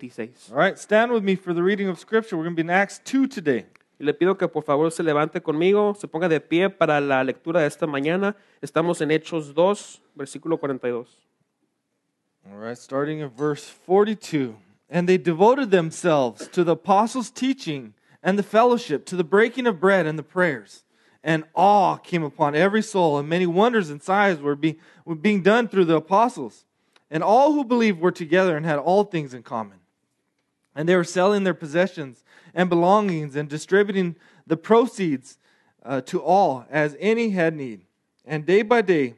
26. All right, stand with me for the reading of Scripture. We're going to be in Acts 2 today. Y le pido que por favor se levante conmigo, se ponga de pie para la lectura de esta mañana. Estamos en Hechos 2, versículo 42. All right, starting at verse 42. And they devoted themselves to the apostles' teaching and the fellowship, to the breaking of bread and the prayers. And awe came upon every soul, and many wonders and signs were were being done through the apostles. And all who believed were together and had all things in common. And they were selling their possessions and belongings and distributing the proceeds uh, to all as any had need. And day by day,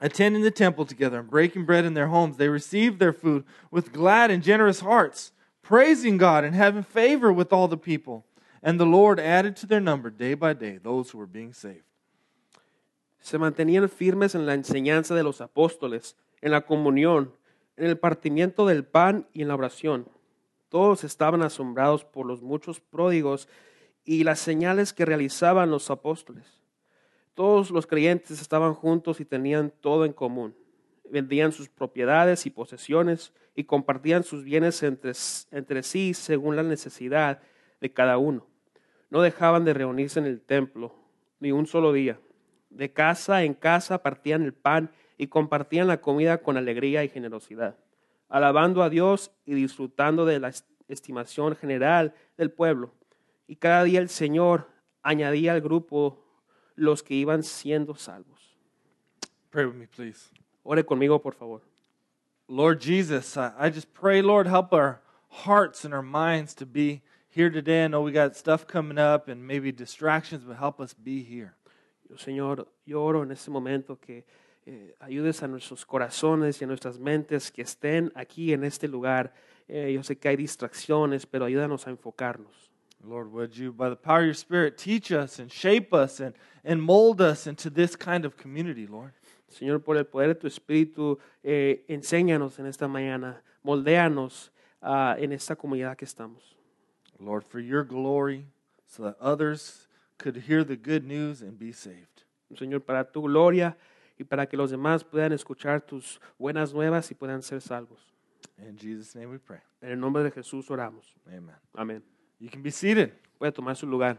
attending the temple together and breaking bread in their homes, they received their food with glad and generous hearts, praising God and having favor with all the people. And the Lord added to their number day by day those who were being saved. Se mantenían firmes en la enseñanza de los apóstoles, en la comunión, en el partimiento del pan y en la oración. Todos estaban asombrados por los muchos pródigos y las señales que realizaban los apóstoles. Todos los creyentes estaban juntos y tenían todo en común. Vendían sus propiedades y posesiones y compartían sus bienes entre, entre sí según la necesidad de cada uno. No dejaban de reunirse en el templo ni un solo día. De casa en casa partían el pan y compartían la comida con alegría y generosidad, alabando a Dios y disfrutando de la estimación general del pueblo. Y cada día el Señor añadía al grupo los que iban siendo salvos. Pray with me, please. Ore conmigo, por favor. Lord Jesus, I, just pray, Lord, help our hearts and our minds to be here today. I know we got stuff coming up and maybe distractions, but help us be here. Yo, Señor, yo oro en este momento que eh, ayudes a nuestros corazones y a nuestras mentes que estén aquí en este lugar. Eh, yo sé que hay distracciones, pero ayúdanos a enfocarnos. Lord, would you, by the power of your Spirit, teach us and shape us and, and mold us into this kind of community, Lord? Señor, por el poder de tu Espíritu, eh, enséñanos en esta mañana, moldéanos uh, en esta comunidad que estamos. Lord, for your glory, so that others could hear the good news and be saved. Señor, para tu gloria y para que los demás puedan escuchar tus buenas nuevas y puedan ser salvos. In Jesus' name we pray. En el nombre de Jesús oramos. Amen. Amén. You can be seated. Puede tomar su lugar.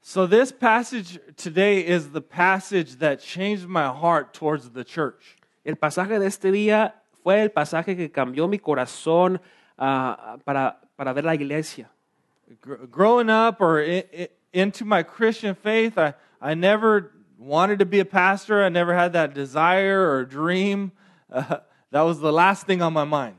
So, this passage today is the passage that changed my heart towards the church. El pasaje de este día fue el pasaje que cambió mi corazón uh, para, para ver la iglesia. Gr- growing up or i- i- into my Christian faith, I, I never wanted to be a pastor. I never had that desire or dream. Uh, that was the last thing on my mind.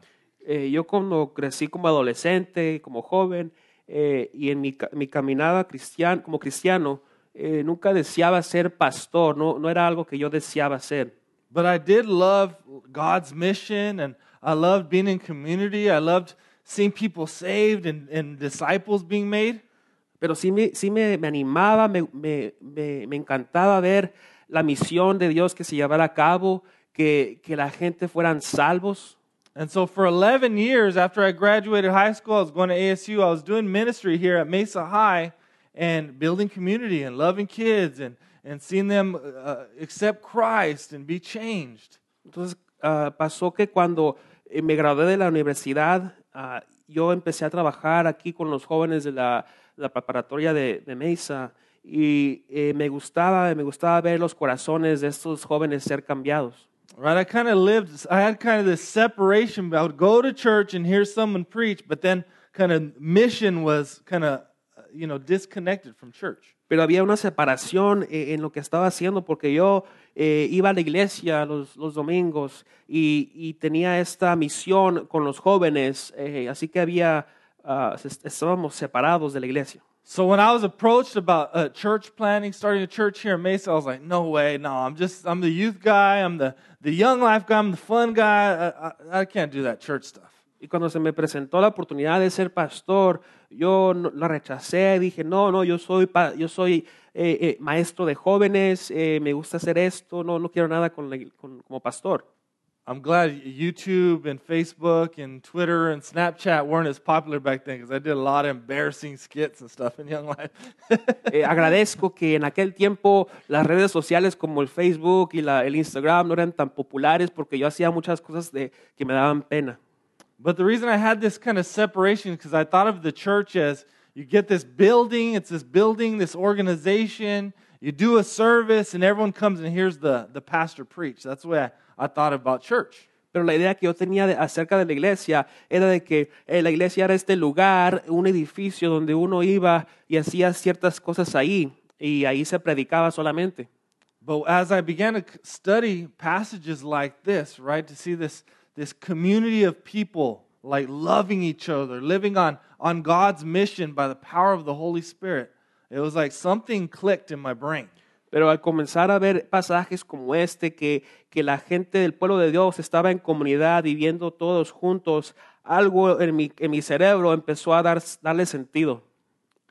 Eh, yo cuando crecí como adolescente, como joven, eh, y en mi, mi caminada cristian, como cristiano, eh, nunca deseaba ser pastor, no, no era algo que yo deseaba ser. But I did love God's mission and I loved being in community. I loved seeing people saved and, and disciples being made. Pero sí me, sí me, me animaba, me, me, me, me encantaba ver la misión de Dios que se llevara a cabo, que, que la gente fueran salvos. And so for 11 years after I graduated high school, I was going to ASU. I was doing ministry here at Mesa High and building community and loving kids and, and seeing them uh, accept Christ and be changed. Entonces ah, pasó que cuando eh, me gradué de la universidad, ah, yo empecé a trabajar aquí con los jóvenes de la, la preparatoria de, de Mesa y eh, me gustaba, me gustaba ver los corazones de estos jóvenes ser cambiados. Right? I kind of lived, I had kind of this separation. I would go to church and hear someone preach, but then kind of mission was kind of, you know, disconnected from church. Pero había una separación eh, en lo que estaba haciendo porque yo eh, iba a la iglesia los, los domingos y, y tenía esta misión con los jóvenes, eh, así que había, es- estábamos separados de la iglesia. So when I was approached about uh, church planning, starting a church here in Mesa, I was like, no way, no, I'm just, I'm the youth guy, I'm the, the young life guy, I'm the fun guy. I, I, I can't do that church stuff. Y cuando se me presentó la oportunidad de ser pastor, yo no- la rechacé, dije, no, no, yo soy, yo soy eh, eh, maestro de jóvenes, eh, me gusta hacer esto, no, no quiero nada con la- con- como pastor. I'm glad YouTube and Facebook and Twitter and Snapchat weren't as popular back then because I did a lot of embarrassing skits and stuff in Young Life. Eh, agradezco que en aquel tiempo las redes sociales como el Facebook y la- el Instagram no eran tan populares porque yo hacía muchas cosas de, que me daban pena. But the reason I had this kind of separation because I thought of the church as you get this building, it's this building, this organization, you do a service, and everyone comes and hears the, the pastor preach. That's the way I, I thought about church. Pero la idea que yo tenía de- acerca de la iglesia era de que eh, la iglesia era este lugar, un edificio donde uno iba y hacía ciertas cosas ahí y ahí se predicaba solamente. But as I began to study passages like this, right, to see this, this community of people like loving each other, living on, on God's mission by the power of the Holy Spirit, it was like something clicked in my brain. Pero al comenzar a ver pasajes como este, que, que la gente del pueblo de Dios estaba en comunidad, viviendo todos juntos, algo en mi, en mi cerebro empezó a dar, darle sentido.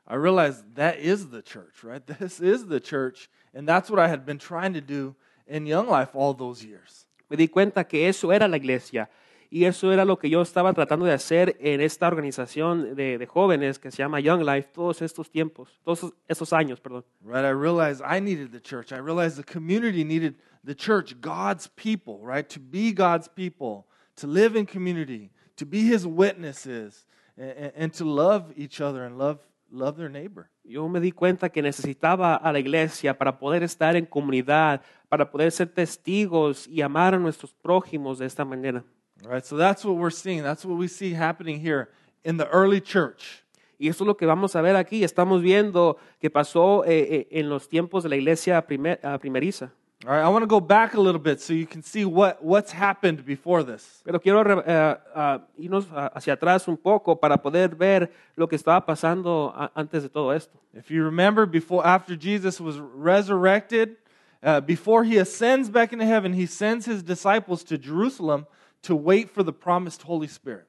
I realized that is the church, right? This is the church. And that's what I had been trying to do in Young Life all those years. Me di cuenta que eso era la iglesia y eso era lo que yo estaba tratando de hacer en esta organización de, de jóvenes que se llama Young Life todos estos tiempos, todos estos años, perdón. Right? I realized I needed the church. I realized the community needed the church, God's people, right? To be God's people, to live in community, to be his witnesses, and, and to love each other and love, love their neighbor. Yo me di cuenta que necesitaba a la iglesia para poder estar en comunidad, para poder ser testigos y amar a nuestros prójimos de esta manera. Right? So that's what we're seeing. That's what we see happening here in the early church. Y eso es lo que vamos a ver aquí. Estamos viendo que pasó eh, eh, en los tiempos de la iglesia primer- ah, primeriza. All right, I want to go back a little bit so you can see what, what's happened before this. Pero quiero eh, ah, irnos hacia atrás un poco para poder ver lo que estaba pasando antes de todo esto. If you remember, before after Jesus was resurrected, uh, before he ascends back into heaven, he sends his disciples to Jerusalem to wait for the promised Holy Spirit.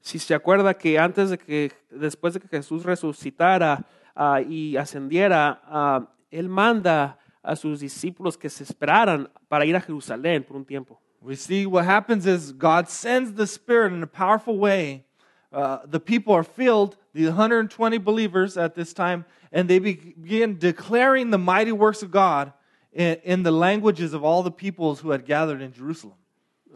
Si se acuerda que antes de que, después de que Jesús resucitara ah, y ascendiera, ah, Él manda a sus discípulos que se esperaran para ir a Jerusalén por un tiempo. We see what happens is God sends the Spirit in a powerful way. Uh, the people are filled, the 120 believers at this time, and they begin declaring the mighty works of God in, in the languages of all the peoples who had gathered in Jerusalem.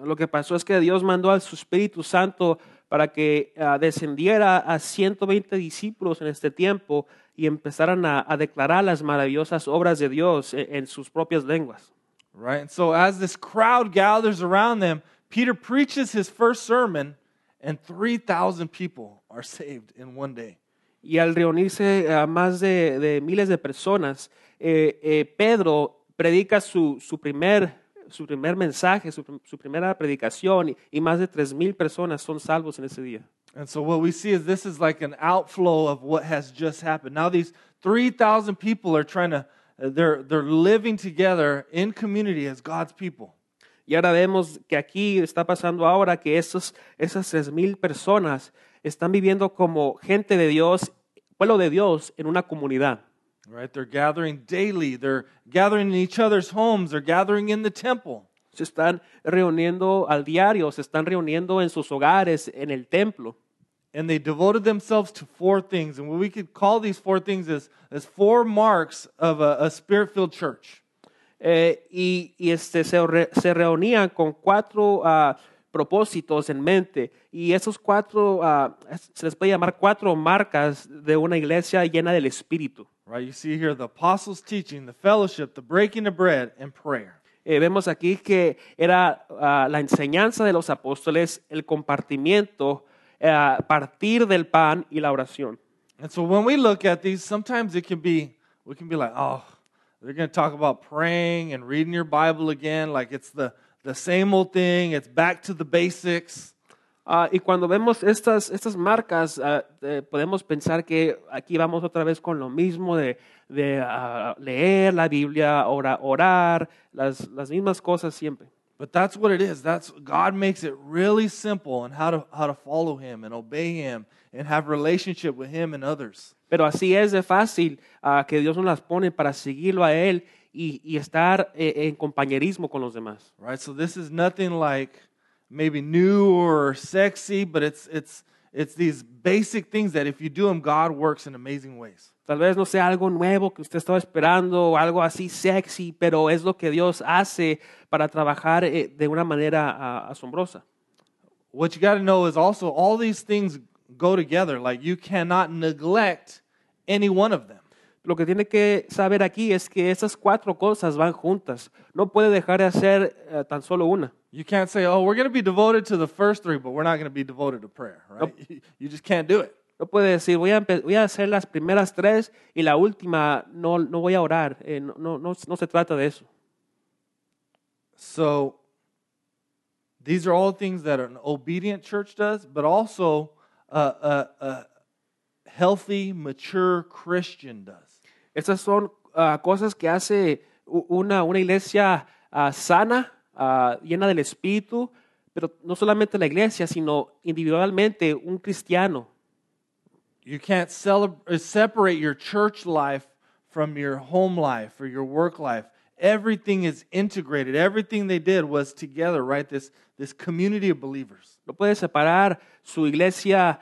Lo que pasó es que Dios mandó a su Espíritu Santo para que ah, descendiera a 120 discípulos en este tiempo y empezaran a, a declarar las maravillosas obras de Dios en, en sus propias lenguas. Right? And so as this crowd gathers around them, Peter preaches his first sermon, and 3,000 people are saved in one day. Y al reunirse a más de, de miles de personas, eh, eh, Pedro predica su, su, primer, su primer mensaje, su, su primera predicación, y, y más de tres mil personas son salvos en ese día. And so what we see is this is like an outflow of what has just happened. Now these 3,000 people are trying to uh, they're they're living together in community as God's people. Y ahora vemos que aquí está pasando ahora que esos, esas tres mil personas están viviendo como gente de Dios, pueblo de Dios, en una comunidad. Right? They're gathering daily. They're gathering in each other's homes. They're gathering in the temple. Se están reuniendo al diario, se están reuniendo en sus hogares, en el templo. And they devoted themselves to four things. And what we could call these four things is, is four marks of a, a spirit filled church. Eh, y y este, se, re- se reunían con cuatro ah, propósitos en mente. Y esos cuatro, es- se les puede llamar cuatro marcas de una iglesia llena del Espíritu. Right? You see here the apostles' teaching, the fellowship, the breaking of bread, and prayer. Eh, vemos aquí que era ah, la enseñanza de los apóstoles, el compartimiento, eh, partir del pan y la oración. And so when we look at these, sometimes it can be, we can be like, oh, they're going to talk about praying and reading your Bible again, like it's the, the same old thing, it's back to the basics. Ah, y cuando vemos estas, estas marcas, ah, eh, podemos pensar que aquí vamos otra vez con lo mismo de, de, ah, leer la Biblia, ora- orar, las, las mismas cosas siempre. But that's what it is. That's God makes it really simple on how to how to follow him and obey him and have relationship with him and others. Pero así es de fácil que Dios nos las pone para seguirlo a Él y, y estar eh, en compañerismo con los demás. Right? So this is nothing like maybe new or sexy, but it's it's it's these basic things that if you do them, God works in amazing ways. Tal vez no sea algo nuevo que usted estaba esperando o algo así sexy, pero es lo que Dios hace para trabajar eh, de una manera ah, asombrosa. what you got to know is also all these things go together. Like you cannot neglect any one of them. Lo que tiene que saber aquí es que esas cuatro cosas van juntas. No puede dejar de hacer eh, tan solo una. You can't say, "Oh, we're going to be devoted to the first three, but we're not going to be devoted to prayer." Right? You just can't do it. No puede decir, voy a, voy a hacer las primeras tres y la última no, no voy a orar. Eh, no, no, no, no se trata de eso. So these are all things that an obedient church does, but also a, a, a healthy, mature Christian does. Estas son ah, cosas que hace una, una iglesia ah, sana, ah, llena del Espíritu, pero no solamente la iglesia, sino individualmente un cristiano. You can't uh, separate your church life from your home life or your work life. Everything is integrated. Everything they did was together, right? This, this community of believers. No puede separar su iglesia,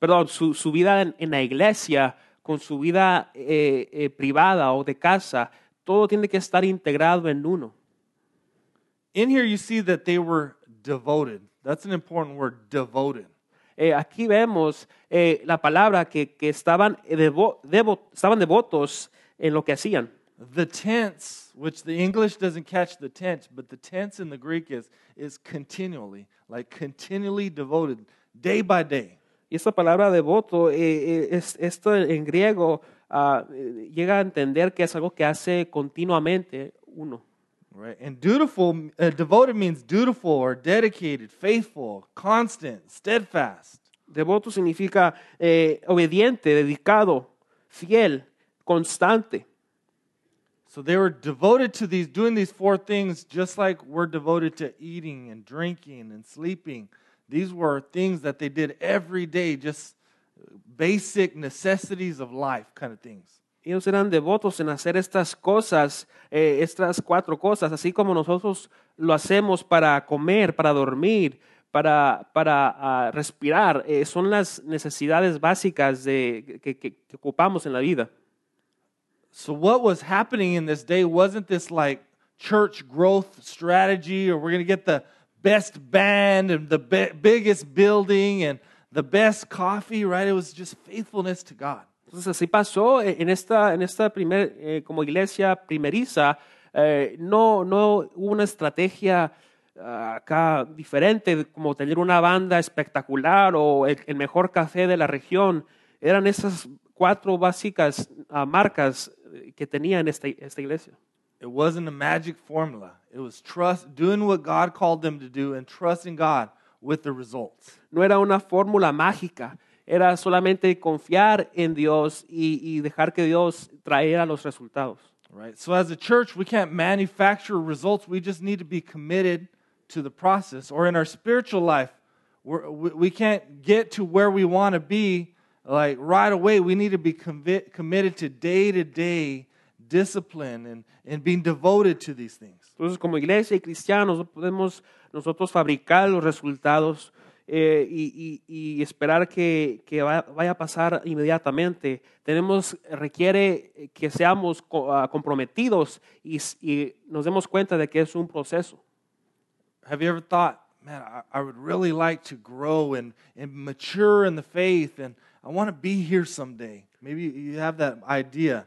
perdón, su, su vida en, en la iglesia con su vida eh, eh, privada o de casa. Todo tiene que estar integrado en uno. In here, you see that they were devoted. That's an important word, devoted. Eh, aquí vemos eh, la palabra que, que estaban, devo- devo- estaban devotos en lo que hacían. The tense, which the English doesn't catch the tense, but the tense in the Greek is, is continually, like continually devoted, day by day. Y esta palabra devoto, eh, eh, es, esto en griego eh, llega a entender que es algo que hace continuamente uno. Right? And dutiful, uh, devoted means dutiful or dedicated, faithful, constant, steadfast. Devoto significa eh, obediente, dedicado, fiel, constante. So they were devoted to these, doing these four things, just like we're devoted to eating and drinking and sleeping. These were things that they did every day, just basic necessities of life kind of things. Ellos eran devotos en hacer estas cosas, eh, estas cuatro cosas, así como nosotros lo hacemos para comer, para dormir, para, para ah, respirar. Eh, son las necesidades básicas de, que, que- que ocupamos en la vida. So, what was happening in this day wasn't this like church growth strategy or we're going to get the best band and the bi- biggest building and the best coffee, right? It was just faithfulness to God. Entonces así pasó eh, en esta, en esta primer, eh, como iglesia primeriza, eh, no, no hubo una estrategia ah, acá diferente, como tener una banda espectacular o el, el mejor café de la región. Eran esas cuatro básicas ah, marcas eh, que tenía en esta, esta iglesia. It wasn't a magic formula. It was trust, doing what God called them to do and trusting God with the results. No era una fórmula mágica, era solamente confiar en Dios y, y dejar que Dios trajera los resultados. Right? So, as a church, we can't manufacture results. We just need to be committed to the process. Or in our spiritual life, we're, we we can't get to where we want to be like right away. We need to be convi- committed to day to day discipline and, and being devoted to these things. Entonces, como iglesia y cristianos, no podemos nosotros fabricar los resultados eh, y, y- y esperar que, que va- vaya a pasar inmediatamente. Tenemos, requiere que seamos ah, comprometidos y, y nos demos cuenta de que es un proceso. Have you ever thought, man, I, I would really like to grow and, and mature in the faith, and I want to be here someday? Maybe you have that idea.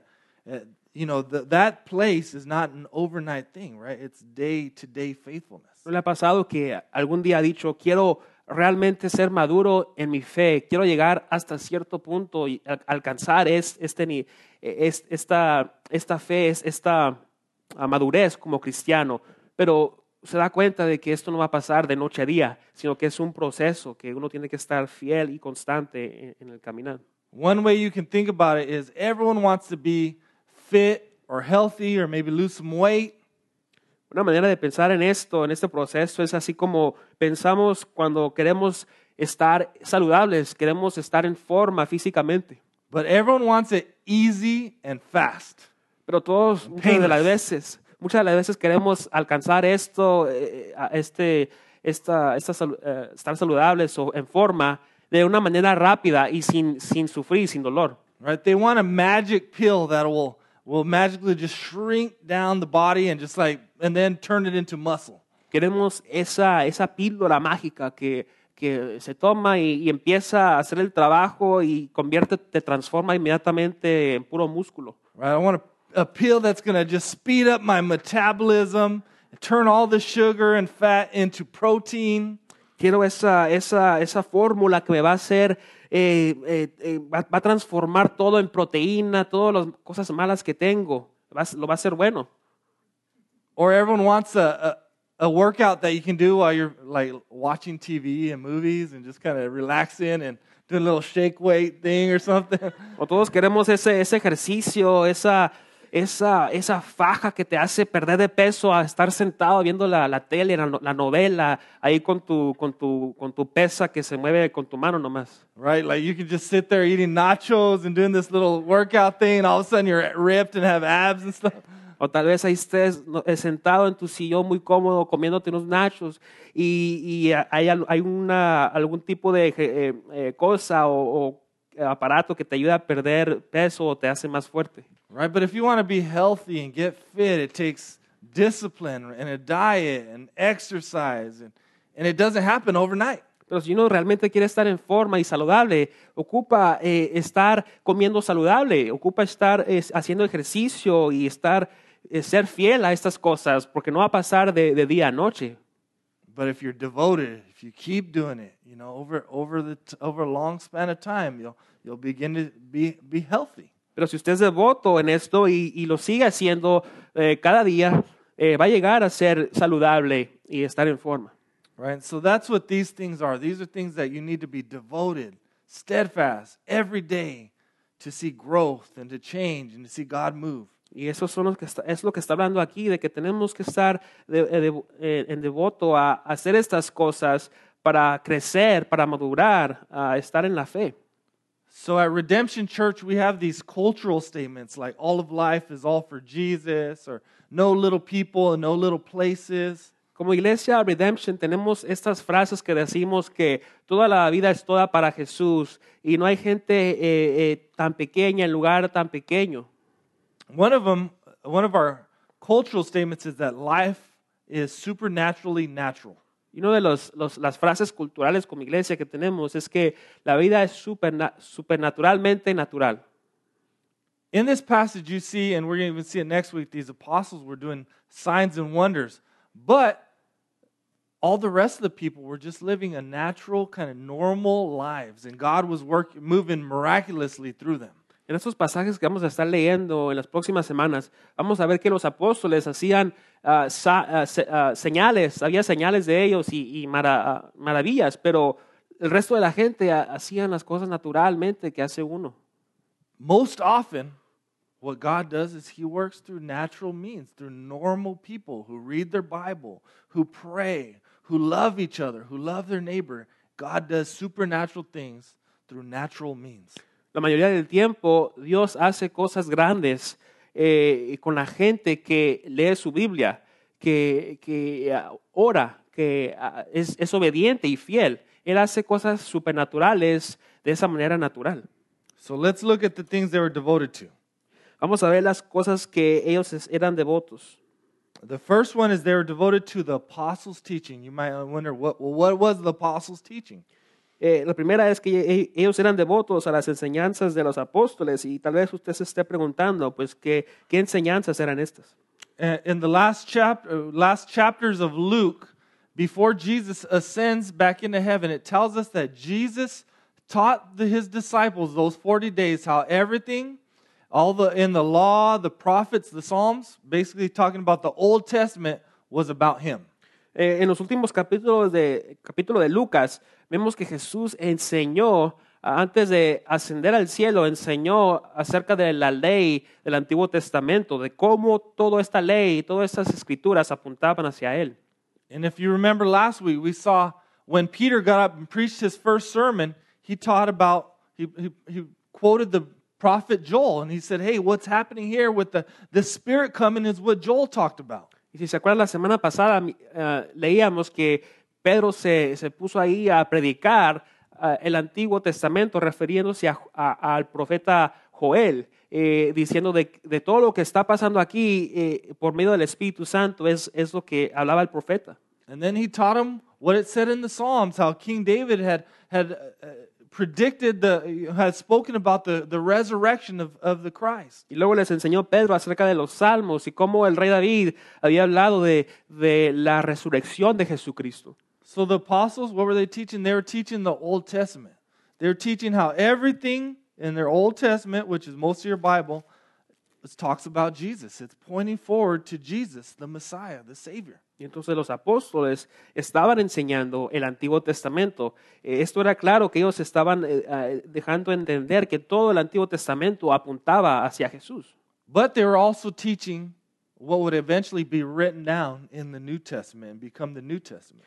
You know, th- that place is not an overnight thing, right? It's day to day faithfulness. ¿No le ha pasado que algún día ha dicho, quiero realmente ser maduro en mi fe, quiero llegar hasta cierto punto y al- alcanzar es, este, es- esta, esta fe, es, esta ah, madurez como cristiano, pero se da cuenta de que esto no va a pasar de noche a día, sino que es un proceso que uno tiene que estar fiel y constante en, en el caminar. One way you can think about it is everyone wants to be fit or healthy or maybe lose some weight. Una manera de pensar en esto, en este proceso, es así como pensamos cuando queremos estar saludables, queremos estar en forma físicamente. But everyone wants it easy and fast. Pero todos, muchas de las veces, muchas de las veces queremos alcanzar esto, eh, este, esta, esta eh, estar saludables o en forma de una manera rápida y sin, sin sufrir, sin dolor. Right? They want a magic pill that will will magically just shrink down the body and just like and then turn it into muscle. Queremos esa, esa píldora mágica que, que se toma y, y empieza a hacer el trabajo y convierte, te transforma inmediatamente en puro músculo. Right? I want a, a pill that's going to just speed up my metabolism, turn all the sugar and fat into protein. Quiero esa, esa, esa fórmula que me va a hacer, eh, eh, eh, va, va a transformar todo en proteína, todas las cosas malas que tengo. Va lo va a hacer bueno. Or everyone wants a, a, a workout that you can do while you're like watching TV and movies and just kind of relaxing and do a little shake weight thing or something. O todos queremos ese, ese ejercicio, esa, esa, esa faja que te hace perder de peso a estar sentado viendo la, la tele, la, la novela, ahí con tu, con, tu, con tu pesa que se mueve con tu mano nomás. Right? Like you can just sit there eating nachos and doing this little workout thing, and all of a sudden you're ripped and have abs and stuff. O tal vez ahí estés eh, sentado en tu sillón muy cómodo comiéndote unos nachos y, y hay, al- hay una, algún tipo de eh, eh, cosa o, o aparato que te ayuda a perder peso o te hace más fuerte. Right? But if you want to be healthy and get fit, it takes discipline and a diet and exercise, and, and it doesn't happen overnight. Pero si uno realmente quiere estar en forma y saludable, ocupa eh, estar comiendo saludable, ocupa estar eh, haciendo ejercicio y estar eh, ser fiel a estas cosas, porque no va a pasar de, de día a noche. But if you're devoted, if you keep doing it, you know, over over the over a long span of time, you'll you'll begin to be be healthy. Pero si usted es devoto en esto y, y lo sigue haciendo eh, cada día, eh, va a llegar a ser saludable y estar en forma. Right? So that's what these things are. These are things that you need to be devoted, steadfast every day to see growth and to change and to see God move. Y eso son los que está- es lo que está hablando aquí, de que tenemos que estar de- eh, de- eh, en devoto a hacer estas cosas para crecer, para madurar, a estar en la fe. So at Redemption Church, we have these cultural statements like all of life is all for Jesus, or no little people and no little places. Como iglesia Redemption tenemos estas frases que decimos que toda la vida es toda para Jesús y no hay gente eh, eh, tan pequeña en lugar tan pequeño. One of them, one of our cultural statements is that life is supernaturally natural. Y una de los, los- las frases culturales como iglesia que tenemos es que la vida es superna- supernaturalmente natural. In this passage, you see, and we're going to even see it next week, these apostles were doing signs and wonders. But all the rest of the people were just living a natural, kind of normal lives, and God was working, moving miraculously through them. En estos pasajes que vamos a estar leyendo en las próximas semanas, vamos a ver que los apóstoles hacían ah, ah, ah, señales, había señales de ellos y, y mara- maravillas, pero el resto de la gente hacían las cosas naturalmente que hace uno. Most often, what God does is He works through natural means, through normal people who read their Bible, who pray, who love each other, who love their neighbor. God does supernatural things through natural means. La mayoría del tiempo Dios hace cosas grandes eh, con la gente que lee su Biblia, que, que ah, ora, que ah, es, es obediente y fiel. Él hace cosas supernaturales de esa manera natural. So let's look at the things they were devoted to. Vamos a ver las cosas que ellos eran devotos. The first one is they were devoted to the apostles' teaching. You might wonder, what, well, what was the apostles' teaching? Eh, la primera es que ellos eran devotos a las enseñanzas de los apóstoles y tal vez usted se esté preguntando, pues, ¿qué, qué enseñanzas eran estas? Uh, In the last, chap- uh, last chapters of Luke, before Jesus ascends back into heaven, it tells us that Jesus taught the, his disciples those 40 days how everything, all the in the law, the prophets, the Psalms, basically talking about the Old Testament, was about him. Eh, en los últimos capítulos de capítulo de Lucas vemos que Jesús enseñó antes de ascender al cielo enseñó acerca de la ley del Antiguo Testamento, de cómo toda esta ley y todas estas escrituras apuntaban hacia él. And if you remember last week, we saw when Peter got up and preached his first sermon, he taught about, he, he, he quoted the prophet Joel, and he said, Hey, what's happening here with the, the Spirit coming is what Joel talked about. Y si se acuerdan, la semana pasada ah, leíamos que Pedro se, se puso ahí a predicar ah, el Antiguo Testamento refiriéndose a- a- al profeta Joel, eh, diciendo de, de todo lo que está pasando aquí eh, por medio del Espíritu Santo es, es lo que hablaba el profeta. And then he taught them what it said in the Psalms, how King David had, had uh, uh, predicted, the, had spoken about the, the resurrection of, of the Christ. Y luego les enseñó Pedro acerca de los salmos y cómo el rey David había hablado de, de la resurrección de Jesucristo. So the apostles, what were they teaching? They were teaching the Old Testament. They were teaching how everything in their Old Testament, which is most of your Bible, it talks about Jesus. It's pointing forward to Jesus, the Messiah, the Savior. Y entonces los apóstoles estaban enseñando el Antiguo Testamento. Eh, esto era claro que ellos estaban eh, eh, dejando entender que todo el Antiguo Testamento apuntaba hacia Jesús. But they were also teaching what would eventually be written down in the New Testament and become the New Testament.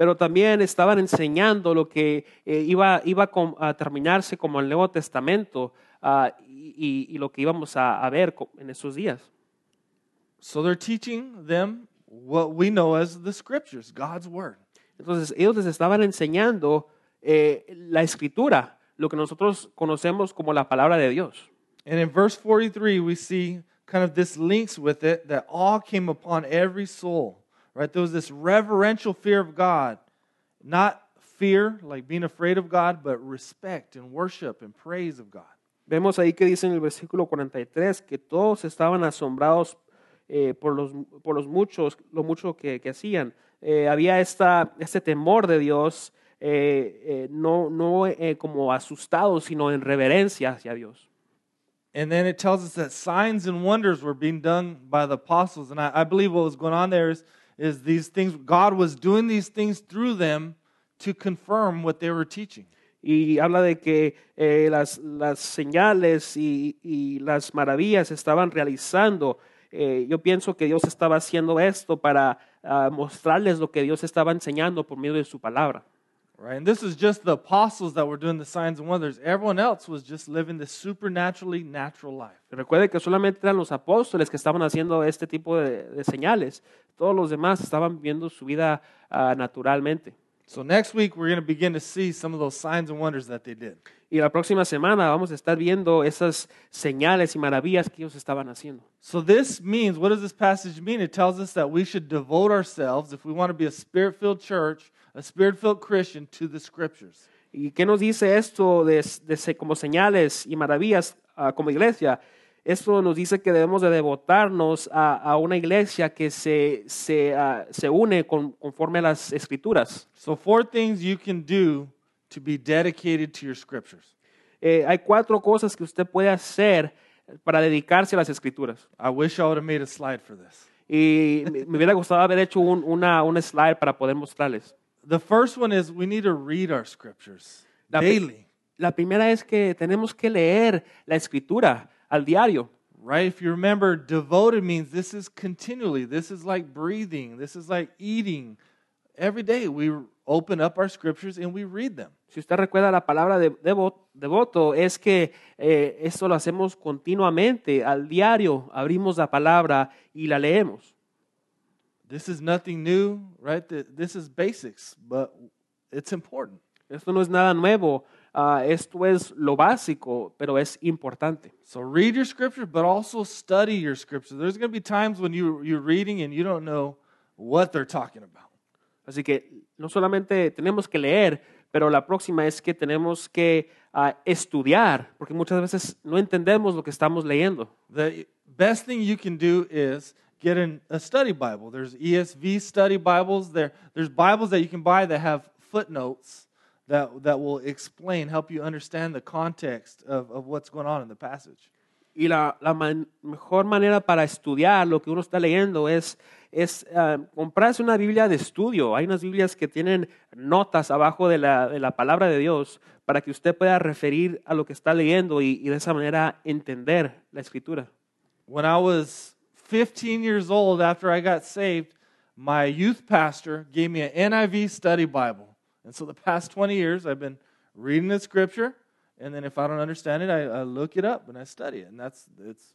Pero también estaban enseñando lo que eh, iba, iba a terminarse como el Nuevo Testamento ah, y, y- lo que íbamos a, a ver en esos días. So they're teaching them what we know as the scriptures, God's word. Entonces ellos les estaban enseñando eh, la escritura, lo que nosotros conocemos como la palabra de Dios. And in verse 43, we see kind of this links with it that awe came upon every soul, right? There was this reverential fear of God, not fear, like being afraid of God, but respect and worship and praise of God. Vemos ahí que dice en el versículo 43 que todos estaban asombrados eh, por, los, por los muchos, lo mucho que, que hacían. Eh, había esta, este temor de Dios, eh, eh, no, no eh, como asustados, sino en reverencia hacia Dios. And then it tells us that signs and wonders were being done by the apostles. And I, I believe what was going on there is, is these things, God was doing these things through them to confirm what they were teaching. Y habla de que eh, las, las señales y, y las maravillas estaban realizando. Eh, yo pienso que Dios estaba haciendo esto para ah, mostrarles lo que Dios estaba enseñando por medio de su palabra. Right? And this is just the apostles that were doing the signs and wonders. Everyone else was just living this supernaturally natural life. Recuerde que solamente eran los apóstoles que estaban haciendo este tipo de, de señales. Todos los demás estaban viviendo su vida ah, naturalmente. So next week we're going to begin to see some of those signs and wonders that they did. Y la próxima semana vamos a estar viendo esas señales y maravillas que ellos estaban haciendo. So this means, what does this passage mean? It tells us that we should devote ourselves, if we want to be a spirit-filled church, a spirit-filled Christian, to the scriptures. ¿Y qué nos dice esto de, de como señales y maravillas ah, como iglesia? Esto nos dice que debemos de devotarnos a, a una iglesia que se, se, ah, se une con- conforme a las escrituras. So four things you can do to be dedicated to your scriptures. Eh, hay cuatro cosas que usted puede hacer para dedicarse a las escrituras. I wish I would have made a slide for this. Y me me hubiera gustado haber hecho un, una, un slide para poder mostrarles. The first one is we need to read our scriptures La, daily. la primera es que tenemos que leer la escritura al diario. Right? If you remember, devoted means this is continually. This is like breathing. This is like eating. Every day we open up our scriptures and we read them. Si usted recuerda la palabra de, devo- devoto, es que eh, esto lo hacemos continuamente, al diario, abrimos la palabra y la leemos. This is nothing new, right? This is basics, but it's important. Esto no es nada nuevo, ah, esto es lo básico, pero es importante. So read your scriptures, but also study your scriptures. There's going to be times when you, you're reading and you don't know what they're talking about. Así que no solamente tenemos que leer, pero la próxima es que tenemos que ah, estudiar, porque muchas veces no entendemos lo que estamos leyendo. The best thing you can do is get an, a study Bible. There's ESV study Bibles. There, there's Bibles that you can buy that have footnotes that, that will explain, help you understand the context of, of what's going on in the passage. Y la, la man- mejor manera para estudiar lo que uno está leyendo es, es ah, comprarse una Biblia de estudio. Hay unas Biblias que tienen notas abajo de la, de la palabra de Dios para que usted pueda referir a lo que está leyendo y, y de esa manera entender la escritura. When I was 15 years old, after I got saved, my youth pastor gave me an NIV study Bible. And so the past 20 years, I've been reading the scripture, and then if I don't understand it, I, I look it up and I study it. And that's, it's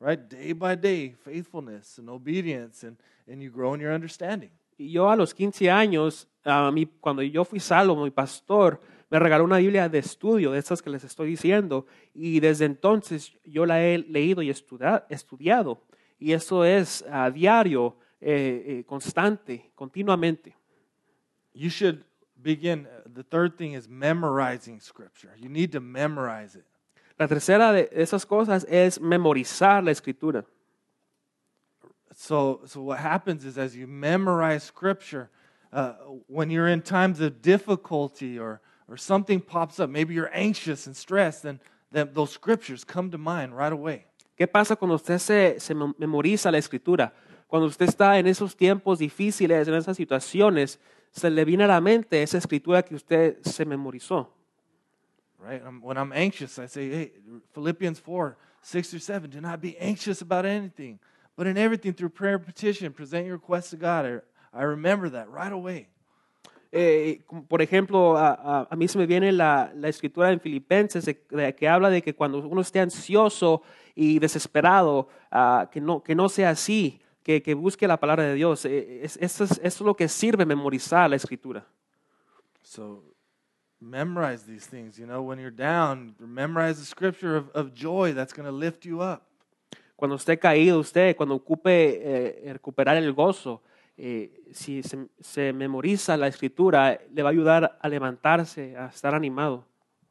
right, day by day, faithfulness and obedience, and, and you grow in your understanding. Yo a los 15 años, a mí, cuando yo fui salvo, mi pastor me regaló una Biblia de estudio, de estas que les estoy diciendo, y desde entonces yo la he leído y estudiado. Y eso es a diario eh, eh, constante, continuamente. You should begin. uh, The third thing is memorizing scripture. You need to memorize it. La tercera de esas cosas es memorizar la escritura. So, so what happens is as you memorize scripture, uh, when you're in times of difficulty or, or something pops up, maybe you're anxious and stressed, then, then those scriptures come to mind right away. ¿Qué pasa cuando usted se, se mem- memoriza la escritura? Cuando usted está en esos tiempos difíciles, en esas situaciones, se le viene a la mente esa escritura que usted se memorizó. Right? When I'm anxious, I say, hey, Philippians 4, 6 through 7, do not be anxious about anything, but in everything through prayer and petition, present your requests to God. I, remember that right away. Eh, por ejemplo, a, a- a mí se me viene la, la escritura en Filipenses de- de que habla de que cuando uno esté ansioso y desesperado, ah, que, no, que no sea así, que, que busque la palabra de Dios. Eh, es- eso, es, eso es lo que sirve memorizar la escritura. So memorize these things. You know, when you're down, memorize the scripture of, of joy that's going to lift you up. Cuando esté caído usted, cuando ocupe eh, recuperar el gozo, eh, si se, se memoriza la escritura, le va a ayudar a levantarse, a estar animado.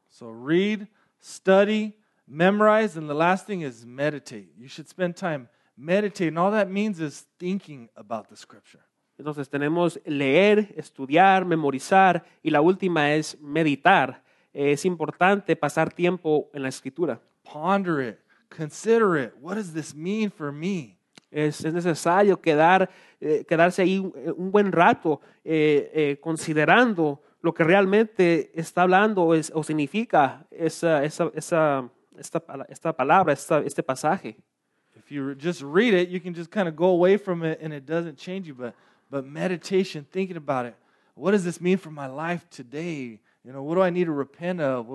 So read, study, memorize, and the last thing is meditate. You should spend time meditating. All that means is thinking about the scripture. Entonces tenemos leer, estudiar, memorizar y la última es meditar. Eh, es importante pasar tiempo en la escritura. Ponder it, consider it. What does this mean for me? Es, es necesario quedar, eh, quedarse ahí un, un buen rato eh, eh, considerando lo que realmente está hablando es- o significa esa, esa, esa, esta, esta palabra, esta- este pasaje. If you just read it, you can just kind of go away from it and it doesn't change you. But, but meditation, thinking about it, what does this mean for my life today? You know, what do I need to repent of?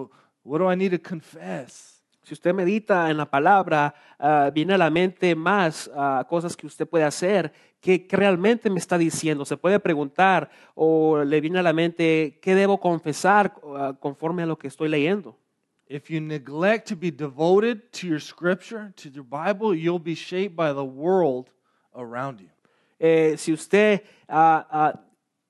What, do I need to confess? Si usted medita en la palabra, ah, viene a la mente más ah, cosas que usted puede hacer. ¿Qué, qué realmente me está diciendo? Se puede preguntar o le viene a la mente qué debo confesar ah, conforme a lo que estoy leyendo. If you neglect to be devoted to your scripture, to your Bible, you'll be shaped by the world around you. Eh, si usted ah, ah,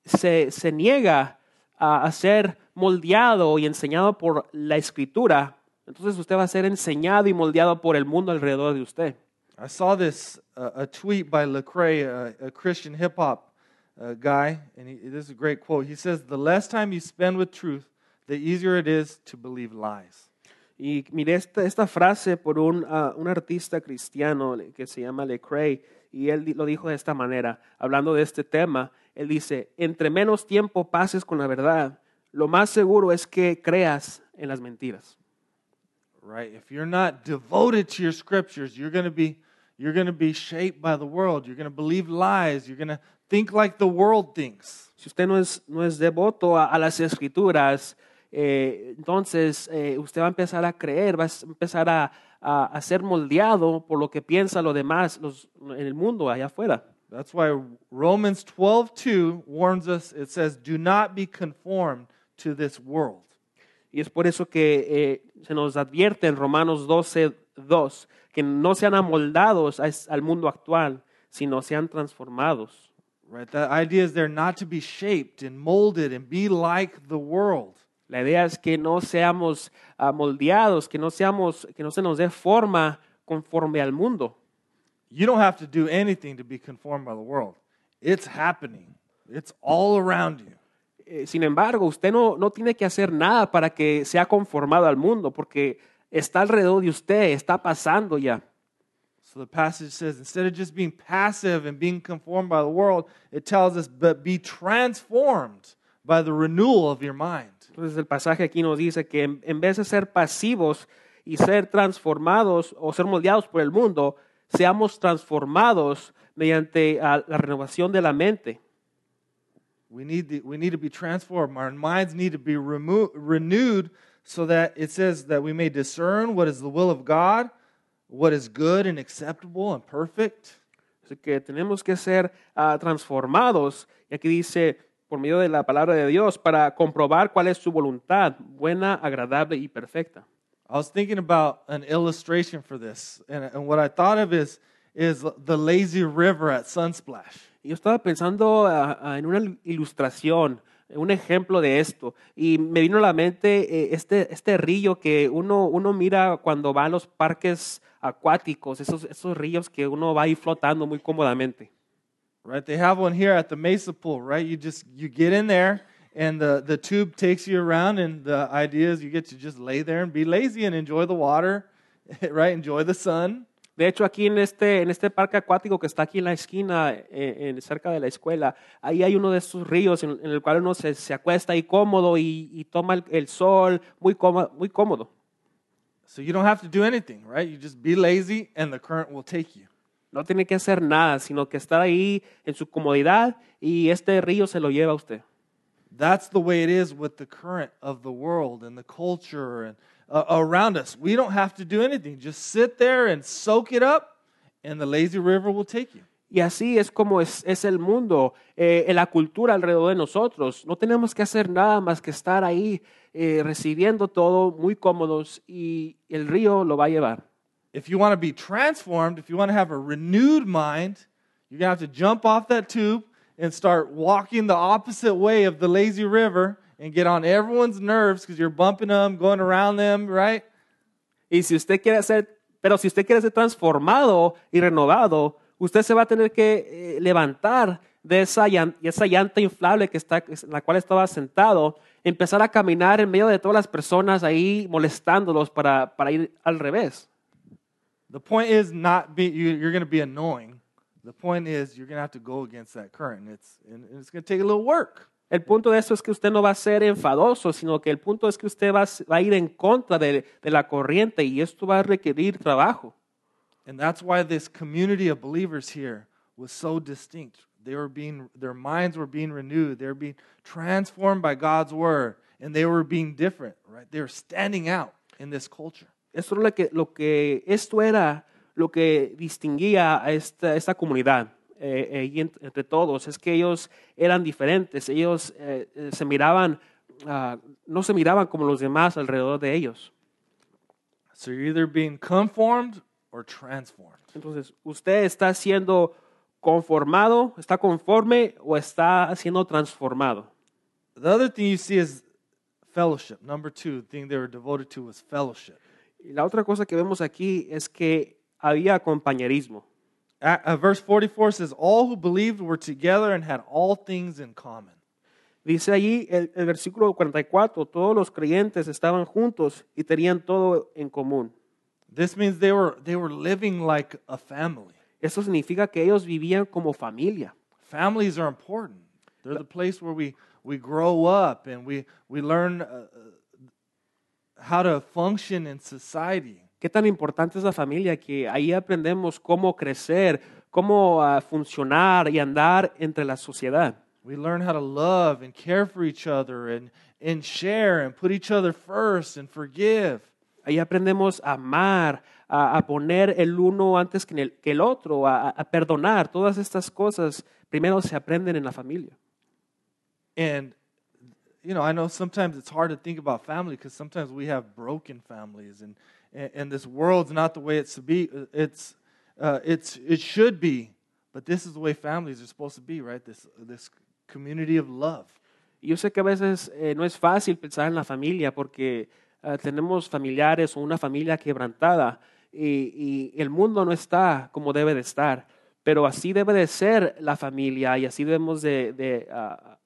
se, se niega a, a ser moldeado y enseñado por la escritura, entonces usted va a ser enseñado y moldeado por el mundo alrededor de usted. I saw this uh, a tweet by Lecrae, a, a Christian hip hop uh, guy, and he, this is a great quote. He says, "The less time you spend with truth, the easier it is to believe lies." Y miré esta, esta frase por un, ah, un artista cristiano que se llama Lecrae, y él lo dijo de esta manera, hablando de este tema, él dice, entre menos tiempo pases con la verdad, lo más seguro es que creas en las mentiras. Right? If you're not devoted to your scriptures, you're going to be you're going to be shaped by the world. You're going to believe lies. You're going to think like the world thinks. Si usted no es, no es devoto a, a las escrituras, eh, entonces eh, usted va a empezar a creer, va a empezar a, a, a ser moldeado por lo que piensa los demás los, en el mundo allá afuera. That's why Romans 12:2 warns us. It says, "Do not be conformed to this world." Y es por eso que eh, se nos advierte en Romanos 12, 2, que no sean amoldados a al mundo actual, sino sean transformados. Right? That idea is there not to be shaped and molded and be like the world. La idea es que no seamos ah, moldeados, que no, seamos, que no se nos dé forma conforme al mundo. You don't have to do anything to be conformed by the world. It's happening. It's all around you. Eh, sin embargo, usted no, no tiene que hacer nada para que sea conformado al mundo, porque está alrededor de usted, está pasando ya. So the passage says instead of just being passive and being conformed by the world, it tells us, but be transformed by the renewal of your mind. Entonces el pasaje aquí nos dice que en, vez de ser pasivos y ser transformados o ser moldeados por el mundo, seamos transformados mediante ah, la renovación de la mente. We need, the, we need to be transformed. Our minds need to be remo- renewed so that it says that we may discern what is the will of God, what is good and acceptable and perfect. Así que tenemos que ser ah, transformados. Y aquí dice, por medio de la palabra de Dios, para comprobar cuál es su voluntad, buena, agradable y perfecta. I was thinking about an illustration for this, and, and what I thought of is, is the lazy river at Sunsplash. Yo estaba pensando ah, en una il- ilustración, un ejemplo de esto, y me vino a la mente eh, este, este río que uno, uno mira cuando va a los parques acuáticos, esos, esos ríos que uno va ahí flotando muy cómodamente. Right? They have one here at the Mesa pool, right? You just you get in there and the, the tube takes you around and the idea is you get to just lay there and be lazy and enjoy the water, right? Enjoy the sun. De hecho, aquí en este, en este parque acuático que está aquí en la esquina, eh, en- cerca de la escuela, ahí hay uno de esos ríos en, en el cual uno se, se acuesta ahí cómodo y, y toma el, el sol muy cómodo, muy cómodo. So you don't have to do anything, right? You just be lazy and the current will take you. No tiene que hacer nada, sino que estar ahí en su comodidad y este río se lo lleva a usted. That's the way it is with the current of the world and the culture and uh, around us. We don't have to do anything. Just sit there and soak it up, and the lazy river will take you. Y así es como es, es el mundo, eh, la cultura alrededor de nosotros. No tenemos que hacer nada más que estar ahí eh, recibiendo todo muy cómodos y el río lo va a llevar. If you want to be transformed, if you want to have a renewed mind, you're going to have to jump off that tube and start walking the opposite way of the lazy river and get on everyone's nerves because you're bumping them, going around them, right? Y si usted quiere ser, pero si usted quiere ser transformado y renovado, usted se va a tener que eh, levantar de esa, esa llanta inflable que está, en la cual estaba sentado, empezar a caminar en medio de todas las personas ahí molestándolos para, para ir al revés. The point is not be you, you're going to be annoying. The point is you're going to have to go against that current. And it's and it's going to take a little work. El punto de eso es que usted no va a ser enfadoso, sino que el punto es que usted va, va a ir en contra de, de la corriente y esto va a requerir trabajo. And that's why this community of believers here was so distinct. They were being their minds were being renewed. They were being transformed by God's word and they were being different, right? They were standing out in this culture. Esto es lo que, lo que esto era lo que distinguía a esta, esta comunidad eh, eh, y ent- entre todos es que ellos eran diferentes ellos eh, se miraban ah, no se miraban como los demás alrededor de ellos So you're either being conformed or transformed. entonces usted está siendo conformado está conforme o está siendo transformado The other thing you see is fellowship. Number two thing they were devoted to was fellowship. Y la otra cosa que vemos aquí es que había compañerismo Uh, uh, verse 44 says, All who believed were together and had all things in common. Dice allí el, el versículo 44, todos los creyentes estaban juntos y tenían todo en común. This means they were, they were living like a family. Eso significa que ellos vivían como familia. Families are important. They're the place where we, we grow up and we, we learn uh, uh, how to function in society. Qué tan importante es la familia que ahí aprendemos cómo crecer, cómo ah, funcionar y andar entre la sociedad. We learn how to love and care for each other and, and share and put each other first and forgive. Ahí aprendemos a amar, a, a poner el uno antes que el, que el otro, a, a perdonar. Todas estas cosas primero se aprenden en la familia. And, you know, I know sometimes it's hard to think about family because sometimes we have broken families and, and, and this world's not the way it's to be. It's, uh, it's, it should be, but this is the way families are supposed to be, right? This, this community of love. Yo sé que a veces eh, no es fácil pensar en la familia porque ah, tenemos familiares o una familia quebrantada y, y el mundo no está como debe de estar, pero así debe de ser la familia y así debemos de, de, ah,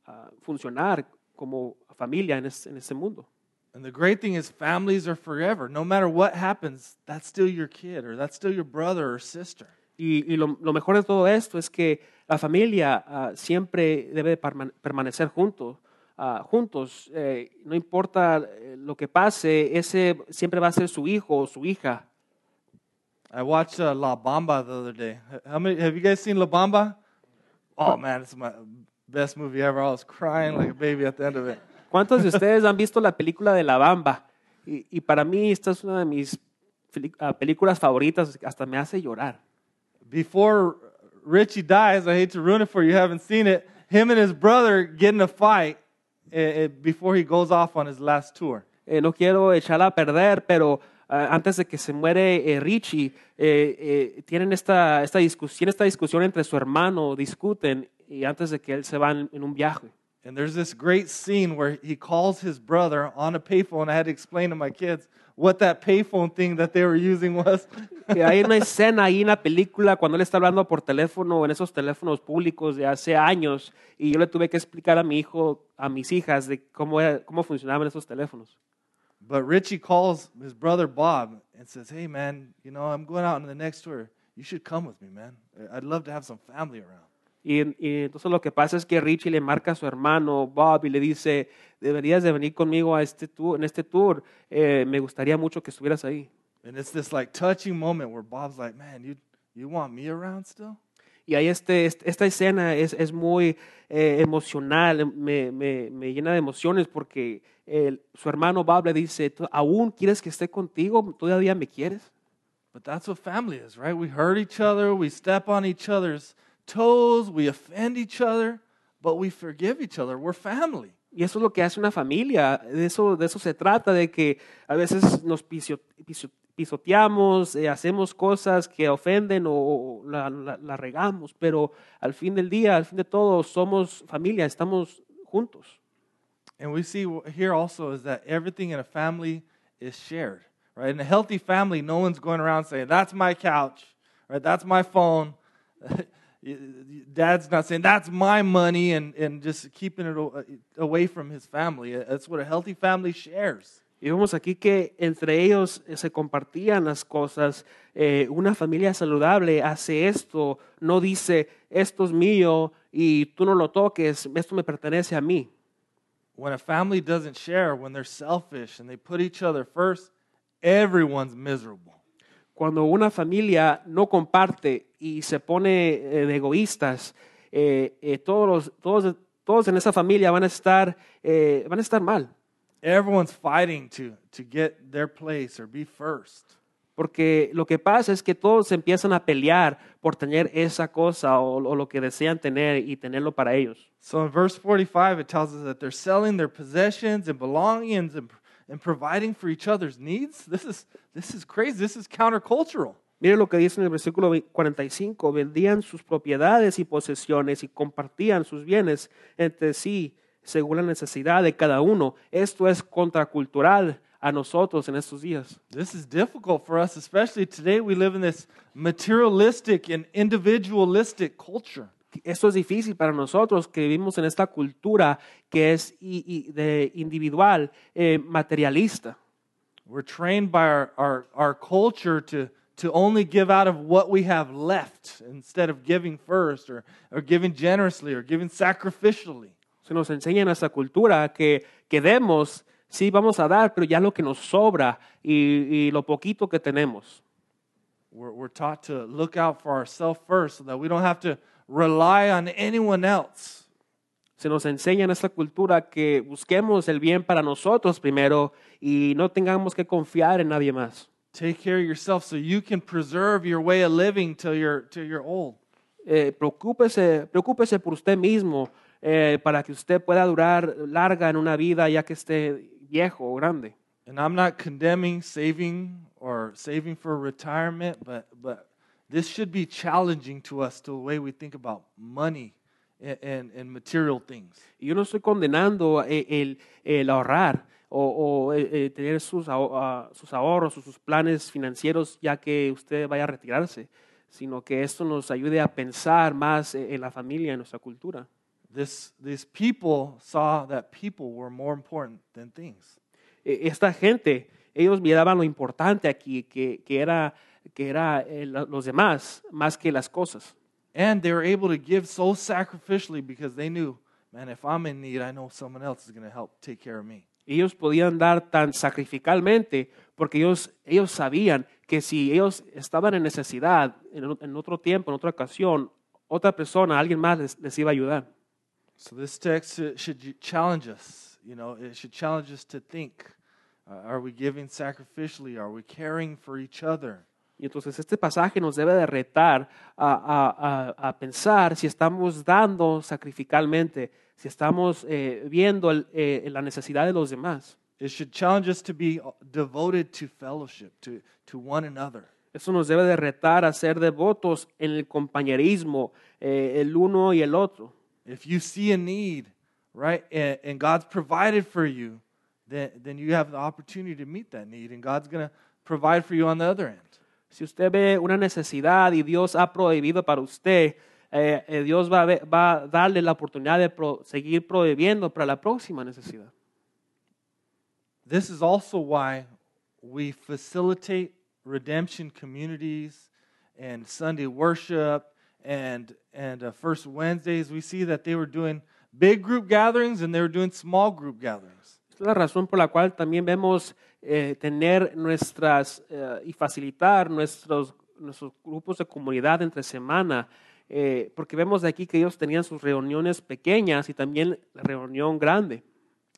funcionar como familia en, es- en este mundo. And the great thing is, families are forever. No matter what happens, that's still your kid or that's still your brother or sister. Y, y lo, lo mejor de todo esto es que la familia ah, siempre debe de perman- permanecer juntos. ah, juntos, Eh, no importa eh, lo que pase, ese siempre va a ser su hijo o su hija. I watched uh, La Bamba the other day. How many have you guys seen La Bamba? Oh man, it's my best movie ever. I was crying like a baby at the end of it. ¿Cuántos de ustedes han visto la película de La Bamba? Y, y para mí esta es una de mis ah, películas favoritas, hasta me hace llorar. Before Richie dies, I hate to ruin it for you, you haven't seen it. Him and his brother get in a fight eh, eh, before he goes off on his last tour. Eh, no quiero echarla a perder, pero ah, antes de que se muere eh, Richie, eh, eh, tienen esta, esta discusión, esta discusión entre su hermano, discuten y antes de que él se va en, en un viaje. And there's this great scene where he calls his brother on a payphone. I had to explain to my kids what that payphone thing that they were using was. Y hay una escena ahí en la película cuando él está hablando por teléfono en esos teléfonos públicos de hace años y yo le tuve que explicar a mi hijo, a mis hijas, de cómo, era- cómo funcionaban esos teléfonos. But Richie calls his brother Bob and says, Hey, man, you know, I'm going out on the next tour. You should come with me, man. I'd love to have some family around. Y, y entonces lo que pasa es que Richie le marca a su hermano Bob y le dice, deberías de venir conmigo a este tour, en este tour, Eh, me gustaría mucho que estuvieras ahí. And it's this like touching moment where Bob's like, Man, you, you want me around still? Y ahí este, este- esta escena es, es muy eh, emocional, me, me- me llena de emociones porque el- su hermano Bob le dice, "¿Tú ¿aún quieres que esté contigo? ¿Todavía me quieres? But that's what family is, right? We hurt each other, we step on each other's toes, we offend each other, but we forgive each other. We're family. Y eso es lo que hace una familia, de eso, de eso se trata, de que a veces nos pisoteamos, eh, hacemos cosas que ofenden o, o la, la- la regamos, pero al fin del día, al fin de todo, somos familia, estamos juntos. And we see here also is that everything in a family is shared, right? In a healthy family, no one's going around saying, That's my couch, right? That's my phone. Dad's not saying, That's my money, and, and just keeping it away from his family. That's what a healthy family shares. Y vemos aquí que entre ellos eh, se compartían las cosas. Eh, una familia saludable hace esto, no dice, esto es mío y tú no lo toques, esto me pertenece a mí. When a family doesn't share, when they're selfish and they put each other first, everyone's miserable. Cuando una familia no comparte y se pone eh, de egoístas, eh, eh, todos, los- todos, todos en esa familia van a estar, eh, van a estar mal. Everyone's fighting to, to get their place or be first. Porque lo que pasa es que todos empiezan a pelear por tener esa cosa o, o lo que desean tener y tenerlo para ellos. So in verse 45, it tells us that they're selling their possessions and belongings and, and providing for each other's needs. This is, this is crazy. This is countercultural. Mire lo que dice en el versículo 45, vendían sus propiedades y posesiones y compartían sus bienes entre sí según la necesidad de cada uno. Esto es contracultural a nosotros en estos días. This is difficult for us, especially today. We live in this materialistic and individualistic culture. Esto es difícil para nosotros que vivimos en esta cultura que es de individual, eh, materialista. We're trained by our, our, our culture to, to only give out of what we have left instead of giving first or, or giving generously or giving sacrificially. Se nos enseña en nuestra cultura que, que demos, sí vamos a dar, pero ya lo que nos sobra y, y lo poquito que tenemos. We're, we're taught to look out for ourselves first so that we don't have to rely on anyone else. Se nos enseña en esta cultura que busquemos el bien para nosotros primero y no tengamos que confiar en nadie más. Take care of yourself so you can preserve your way of living till you're, till you're old. Eh, preocúpese, preocúpese por usted mismo eh, para que usted pueda durar larga en una vida ya que esté viejo o grande. And I'm not condemning saving or saving for retirement, but, but this should be challenging to us to the way we think about money and, and, and material things. Yo no estoy condenando eh, el, el ahorrar o, o, eh, eh, tener sus, aho- ah, sus ahorros o sus planes financieros ya que usted vaya a retirarse, sino que esto nos ayude a pensar más eh, en la familia, en nuestra cultura. This, these people saw that people were more important than things. Eh, Esta gente, ellos miraban lo importante aquí, que, que era, que era eh, los demás más que las cosas. And they were able to give so sacrificially because they knew, man, if I'm in need, I know someone else is going to help take care of me. Ellos podían dar tan sacrificalmente porque ellos, ellos sabían que si ellos estaban en necesidad en, en otro tiempo, en otra ocasión, otra persona, alguien más les, les iba a ayudar. So this text should challenge us. You know, it should challenge us to think: uh, Are we giving sacrificially? Are we caring for each other? Y entonces este pasaje nos debe de retar a, a- a- a pensar si estamos dando sacrificalmente, si estamos eh, viendo el- eh, la necesidad de los demás. it should challenge us to be devoted to fellowship, to, to one another. Eso nos debe de retar a ser devotos en el compañerismo, eh, el uno y el otro. If you see a need, right, and, and God's provided for you, then, then you have the opportunity to meet that need, and God's going to provide for you on the other end. Si usted ve una necesidad y Dios ha prohibido para usted, eh, eh, Dios va a, ve- va a darle la oportunidad de pro- seguir prohibiendo para la próxima necesidad. This is also why we facilitate redemption communities and Sunday worship and and uh, first Wednesdays. We see that they were doing big group gatherings and they were doing small group gatherings. Es la razón por la cual también vemos eh, tener nuestras eh, y facilitar nuestros, nuestros grupos de comunidad entre semana, eh, porque vemos de aquí que ellos tenían sus reuniones pequeñas y también la reunión grande.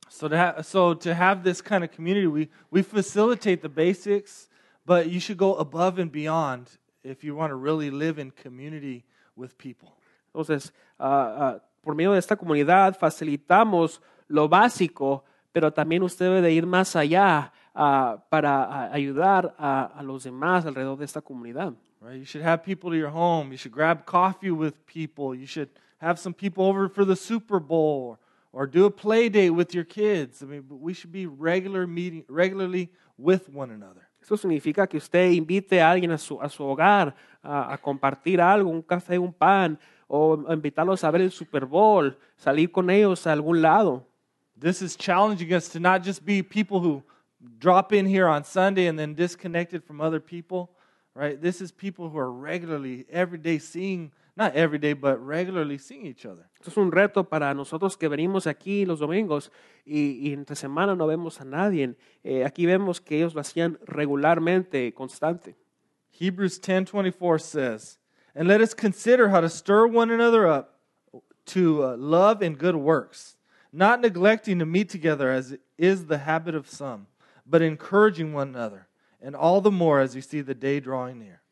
So to ha- so to have this kind of community, we we facilitate the basics, but you should go above and beyond if you want to really live in community with people. Entonces, ah, ah, por medio de esta comunidad facilitamos lo básico, pero también usted debe de ir más allá ah, para ah, ayudar a, a los demás alrededor de esta comunidad. Right? You should have people to your home. You should grab coffee with people. You should have some people over for the Super Bowl or, or do a play date with your kids. I mean, but we should be regular meeting regularly with one another. Eso significa que usted invite a alguien a su, a su hogar a, a compartir algo, un café, un pan, o invitarlos a ver el Super Bowl, salir con ellos a algún lado. This is challenging us to not just be people who drop in here on Sunday and then disconnected from other people, right? This is people who are regularly, every day seeing, not every day, but regularly seeing each other. Esto es un reto para nosotros que venimos aquí los domingos y, y entre semana no vemos a nadie. Eh, aquí vemos que ellos lo hacían regularmente, constante. Hebrews 10:24 says, "And let us consider how to stir one another up to uh, love and good works, not neglecting to meet together as is the habit of some, but encouraging one another, and all the more as you see the day drawing near."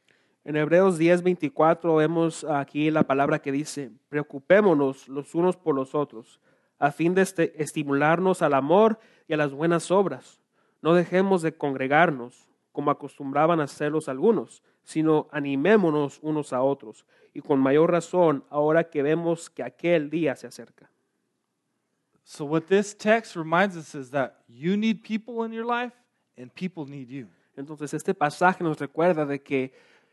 En Hebreos 10:24 vemos aquí la palabra que dice, preocupémonos los unos por los otros, a fin de este- estimularnos al amor y a las buenas obras. No dejemos de congregarnos, como acostumbraban a hacerlos algunos, sino animémonos unos a otros, y con mayor razón ahora que vemos que aquel día se acerca. So what this text reminds us is that you need people in your life and people need you. Entonces este pasaje nos recuerda de que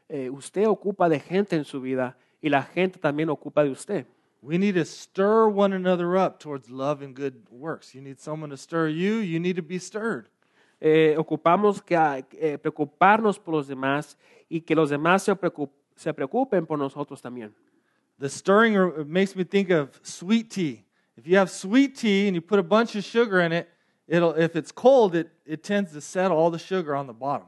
eh, usted ocupa de gente en su vida y la gente también ocupa de usted. We need to stir one another up towards love and good works. You need someone to stir you, you need to be stirred. eh, ocupamos que, eh, preocuparnos por los demás y que los demás se, preocup- se preocupen por nosotros también. The stirring makes me think of sweet tea. If you have sweet tea and you put a bunch of sugar in it, it'll if it's cold, it, it tends to settle all the sugar on the bottom.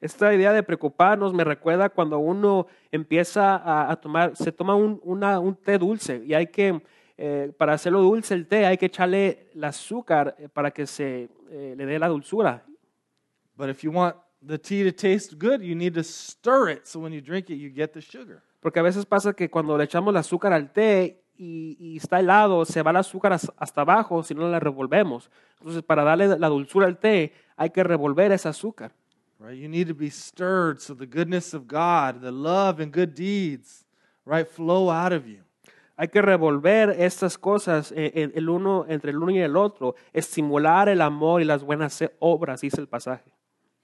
Esta idea de preocuparnos me recuerda cuando uno empieza a, a tomar, se toma un, una- un té dulce y hay que, eh, para hacerlo dulce el té, hay que echarle el azúcar eh, para que se eh, le dé la dulzura. But if you want the tea to taste good, you need to stir it so when you drink it, you get the sugar. Porque a veces pasa que cuando le echamos el azúcar al té y, y está helado, se va el azúcar has- hasta abajo si no la revolvemos. Entonces, para darle la dulzura al té, hay que revolver ese azúcar. Right? You need to be stirred so the goodness of God, the love and good deeds, right, flow out of you. Hay que revolver estas cosas eh, eh, el uno, entre el uno y el otro, estimular el amor y las buenas obras, dice el pasaje.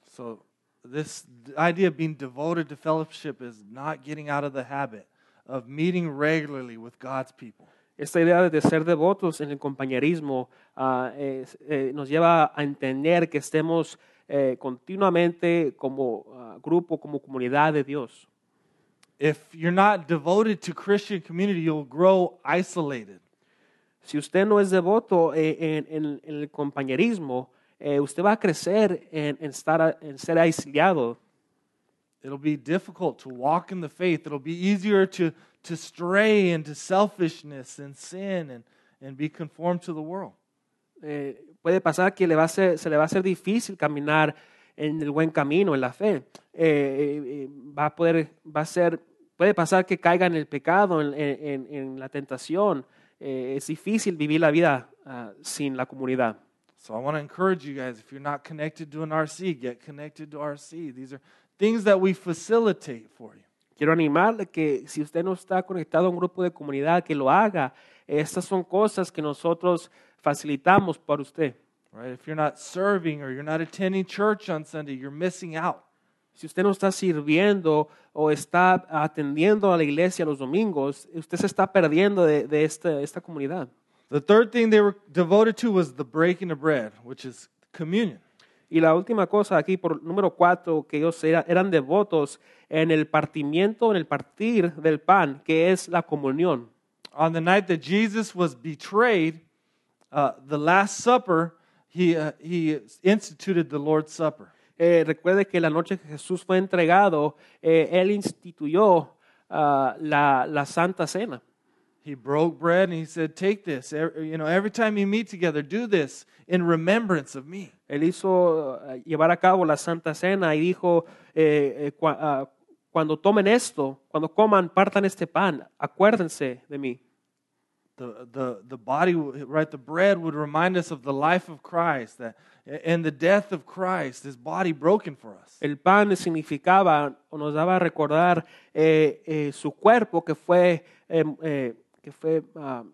So this idea of being devoted to fellowship is not getting out of the habit of meeting regularly with God's people. Esta idea de ser devotos en el compañerismo ah, es- eh, nos lleva a entender que estemos eh, continuamente como ah, grupo, como comunidad de Dios. If you're not devoted to Christian community, you'll grow isolated. Si usted no es devoto eh, en, en- en el compañerismo, eh, usted va a crecer en, en estar, en ser aislado. It'll be difficult to walk in the faith. It'll be easier to, to stray into selfishness and sin and, and be conformed to the world. Eh, puede pasar que le va a ser- se le va a hacer difícil caminar en el buen camino, en la fe. Eh, eh, eh, va a poder, va a ser, puede pasar que caiga en el pecado, en, en- en- la tentación. Eh, es difícil vivir la vida ah, sin la comunidad. So I want to encourage you guys if you're not connected to an RC, get connected to RC. These are things that we facilitate for you. Quiero animarle que si usted no está conectado a un grupo de comunidad, que lo haga. Estas son cosas que nosotros facilitamos para usted. Right? If you're not serving or you're not attending church on Sunday, you're missing out. Si usted no está sirviendo o está atendiendo a la iglesia los domingos, usted se está perdiendo de, de esta, esta comunidad. The third thing they were devoted to was the breaking of bread, which is communion. Y la última cosa aquí, por número cuatro, que ellos era- eran devotos en el partimiento, en el partir del pan, que es la comunión. On the night that Jesus was betrayed, uh, the Last Supper, he, uh, he instituted the Lord's Supper. Eh, recuerde que la noche que Jesús fue entregado, eh, Él instituyó ah, la, la Santa Cena. He broke bread and he said, Take this. Every, you know, every time you meet together, do this in remembrance of me. Él hizo ah, llevar a cabo la Santa Cena y dijo, eh, eh, ah, cuando tomen esto, cuando coman, partan este pan, acuérdense de mí. The, the, the body, right, the bread would remind us of the life of Christ that, and the death of Christ, his body broken for us. El pan significaba o nos daba a recordar eh, eh, su cuerpo que fue, eh, eh, que fue ah,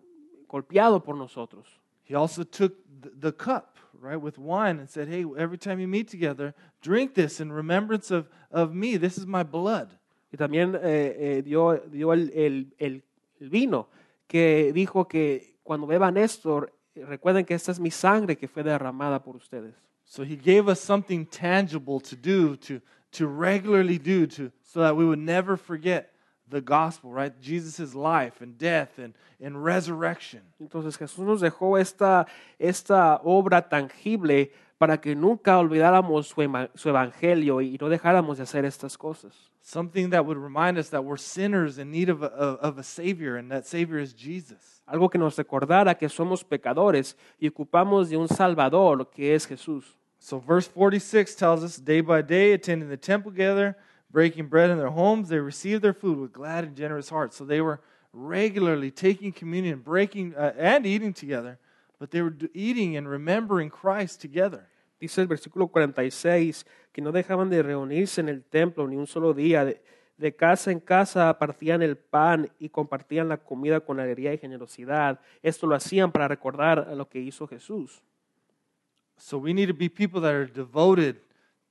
golpeado por nosotros. He also took the, cup, right, with wine and said, Hey, every time you meet together, drink this in remembrance of, of me. This is my blood. Y también eh, eh, dio, dio el, el- el- el vino, que dijo que cuando beban esto, eh, recuerden que esta es mi sangre que fue derramada por ustedes. So he gave us something tangible to do, to, to regularly do, to, so that we would never forget the gospel, right? Jesus' life and death and, and resurrection. Entonces Jesús nos dejó esta, esta obra tangible para que nunca olvidáramos su, su evangelio y no dejáramos de hacer estas cosas. Something that would remind us that we're sinners in need of a, of, a Savior, and that Savior is Jesus. Algo que nos recordara que somos pecadores y ocupamos de un Salvador que es Jesús. So, verse 46 tells us day by day, attending the temple together, breaking bread in their homes, they received their food with glad and generous hearts. So, they were regularly taking communion, breaking uh, and eating together, but they were eating and remembering Christ together. Dice el versículo 46 que no dejaban de reunirse en el templo ni un solo día. De, de casa en casa partían el pan y compartían la comida con alegría y generosidad. Esto lo hacían para recordar a lo que hizo Jesús. So, we need to be people that are devoted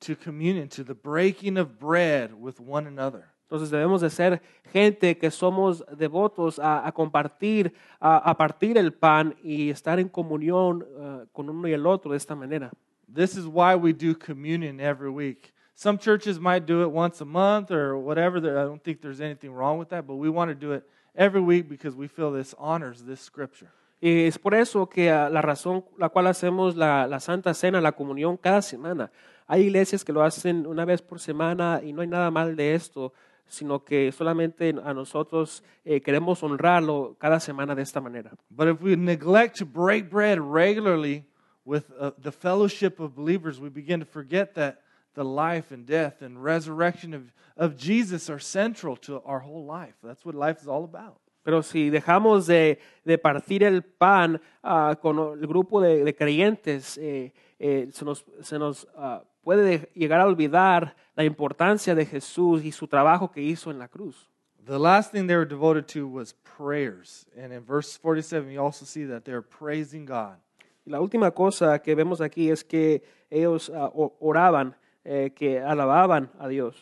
to communion, to the breaking of bread with one another. Entonces debemos de ser gente que somos devotos a, a compartir, a, a partir el pan y estar en comunión ah, con uno y el otro de esta manera. This is why we do communion every week. Some churches might do it once a month or whatever. I don't think there's anything wrong with that, but we want to do it every week because we feel this honors this scripture. Y es por eso que ah, la razón la cual hacemos la, la Santa Cena, la comunión cada semana. Hay iglesias que lo hacen una vez por semana y no hay nada mal de esto, sino que solamente a nosotros eh, queremos honrarlo cada semana de esta manera. But if we neglect to break bread regularly with uh, the fellowship of believers, we begin to forget that the life and death and resurrection of, of Jesus are central to our whole life. That's what life is all about. Pero si dejamos de, de partir el pan ah, con el grupo de, de creyentes, eh, eh, se nos, se nos ah, puede llegar a olvidar la importancia de Jesús y su trabajo que hizo en la cruz. The last thing they were devoted to was prayers. And in verse 47, you also see that they're praising God. La última cosa que vemos aquí es que ellos o- oraban, eh, que alababan a Dios.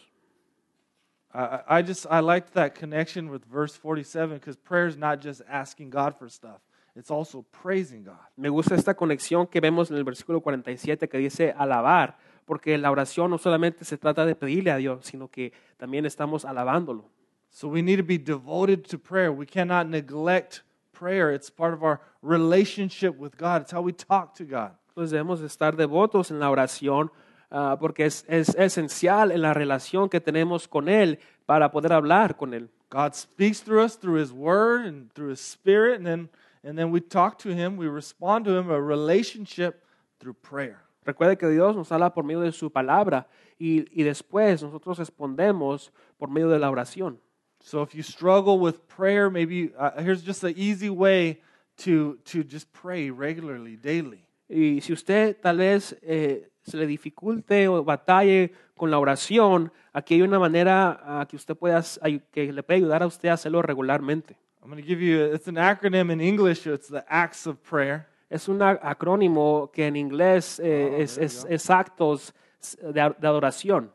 I, I I just, I liked that connection with verse 47 because prayer is not just asking God for stuff, it's also praising God. Me gusta esta conexión que vemos en el versículo 47 que dice alabar, porque la oración no solamente se trata de pedirle a Dios, sino que también estamos alabándolo. So we need to be devoted to prayer. We cannot neglect prayer. It's part of our relationship with God, it's how we talk to God. Entonces debemos estar devotos en la oración ah, porque es, es esencial en la relación que tenemos con Él para poder hablar con Él. God speaks through us through His Word and through His Spirit, and then, and then we talk to Him, we respond to Him, a relationship through prayer. Recuerde que Dios nos habla por medio de su palabra y, y después nosotros respondemos por medio de la oración. So if you struggle with prayer, maybe uh, here's just an easy way to, to just pray regularly, daily. Y si usted tal vez eh, se le dificulte o batalle con la oración, aquí hay una manera ah, que usted pueda, que le puede ayudar a usted a hacerlo regularmente. I'm going to give you, it's an acronym in English, it's the acts of prayer. Es un acrónimo que en inglés eh, Oh, es, es- es actos de, de adoración.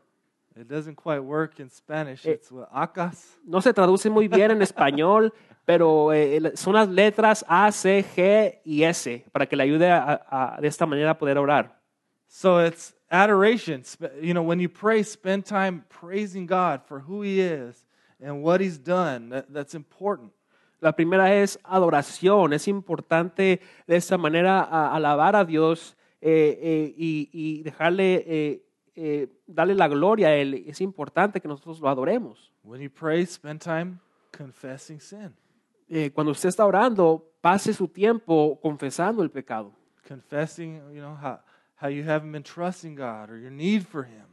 It doesn't quite work in Spanish. Eh, It's acas. No se traduce muy bien en español, pero eh, son las letras A, C, G y S para que le ayude a- a- de esta manera a poder orar. So it's adoration. You know, when you pray, spend time praising God for who He is and what He's done. That, that's important. La primera es adoración. Es importante de esta manera a- alabar a Dios eh, eh, y, y dejarle, eh, eh, darle la gloria a Él. Es importante que nosotros lo adoremos. When you pray, spend time confessing sin, cuando usted está orando, pase su tiempo confesando el pecado. confessing, you know, how, how you haven't been trusting God or your need for Him.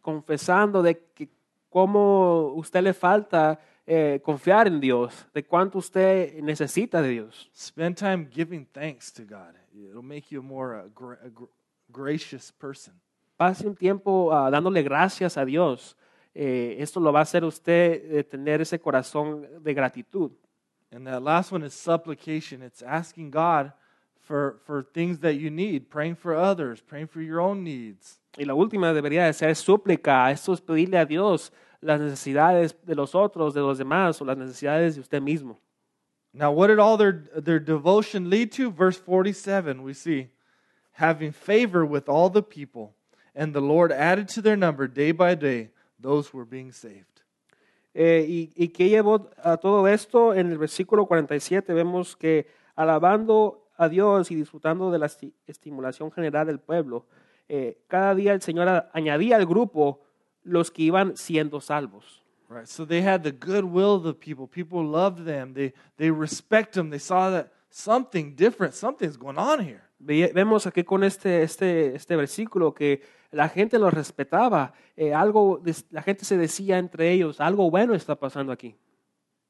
confesando de que cómo usted le falta eh, confiar en Dios, de cuánto usted necesita de Dios. Spend time giving thanks to God. It'll make you a more uh, gra- gr- gracious person. Pase un tiempo ah, dándole gracias a Dios. Eh, esto lo va a hacer usted eh, tener ese corazón de gratitud. And that last one is supplication. It's asking God for, for things that you need, praying for others, praying for your own needs. Y la última debería de ser súplica. Esto es pedirle a Dios las necesidades de los otros, de los demás, o las necesidades de usted mismo. Now, what did all their, their devotion lead to? Verse 47, we see, having favor with all the people, and the Lord added to their number day by day those who were being saved. Eh, y, ¿Y qué llevó a todo esto? En el versículo 47 vemos que alabando a Dios y disfrutando de la esti- estimulación general del pueblo, eh, cada día el Señor añadía al grupo los que iban siendo salvos. Right. So they had the goodwill of the people. People loved them. They, they respect them. They saw that something different, something's going on here. Ve- Vemos aquí con este, este, este versículo que la gente los respetaba, eh, algo, la gente se decía entre ellos, algo bueno está pasando aquí.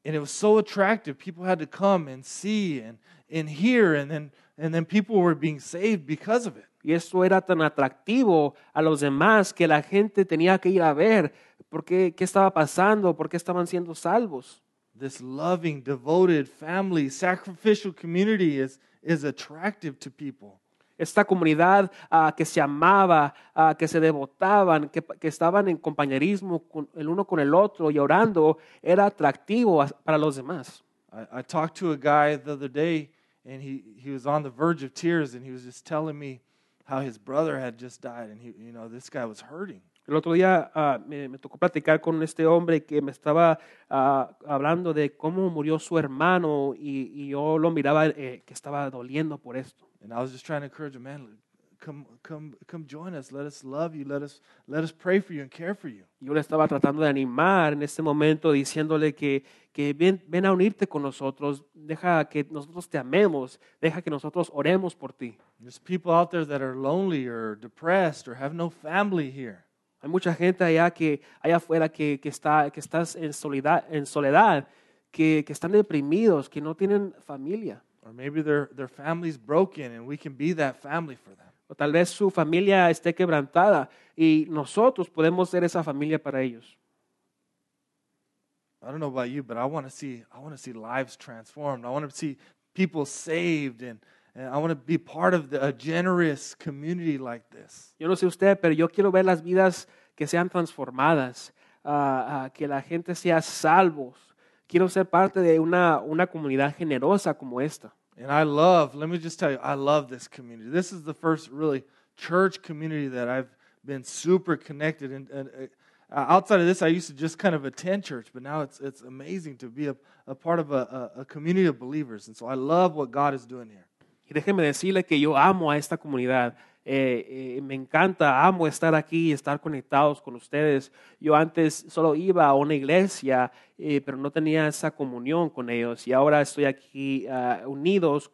and it was so attractive people had to come and see and, and hear and then and then people were being saved because of it Y esto era tan atractivo a los demás que la gente tenía que ir a ver por qué, qué estaba pasando, por qué estaban siendo salvos. this loving devoted family sacrificial community is is attractive to people Esta comunidad ah, que se amaba, ah, que se devotaban, que, que estaban en compañerismo con el uno con el otro y orando, era atractivo para los demás. I, I talked to a guy the other day and he, he was on the verge of tears and he was just telling me how his brother had just died and he you know this guy was hurting El otro día ah, me, me tocó platicar con este hombre que me estaba ah, hablando de cómo murió su hermano y, y yo lo miraba eh, que estaba doliendo por esto. and I was just trying to encourage him man come come come join us let us love you let us let us pray for you and care for you Yo le estaba tratando de animar en este momento diciéndole que, que ven, ven a unirte con nosotros, deja que nosotros te amemos, deja que nosotros oremos por ti. There's people out there that are lonely or depressed or have no family here. Hay mucha gente allá, que, allá afuera que, que, está, que estás en soledad, en soledad que, que están deprimidos, que no tienen familia. Or maybe their, their family's broken and we can be that family for them. O tal vez su familia esté quebrantada y nosotros podemos ser esa familia para ellos. I don't know about you, but I want to see I want to see lives transformed. I want to see people saved and, and I want to be part of the, a generous community like this. Yo no sé usted, pero yo quiero ver las vidas que sean transformadas, ah, ah, que la gente sea salvos. Quiero ser parte de una, una comunidad generosa como esta. And I love, let me just tell you, I love this community. This is the first really church community that I've been super connected. And, and uh, outside of this, I used to just kind of attend church, but now it's, it's amazing to be a, a part of a, a, community of believers. And so I love what God is doing here. Y déjeme decirle que yo amo a esta comunidad. Eh, eh, me encanta, amo estar aquí y estar conectados con ustedes. Yo antes solo iba a una iglesia, eh, pero no tenía esa comunión con ellos. Y ahora estoy aquí ah, unidos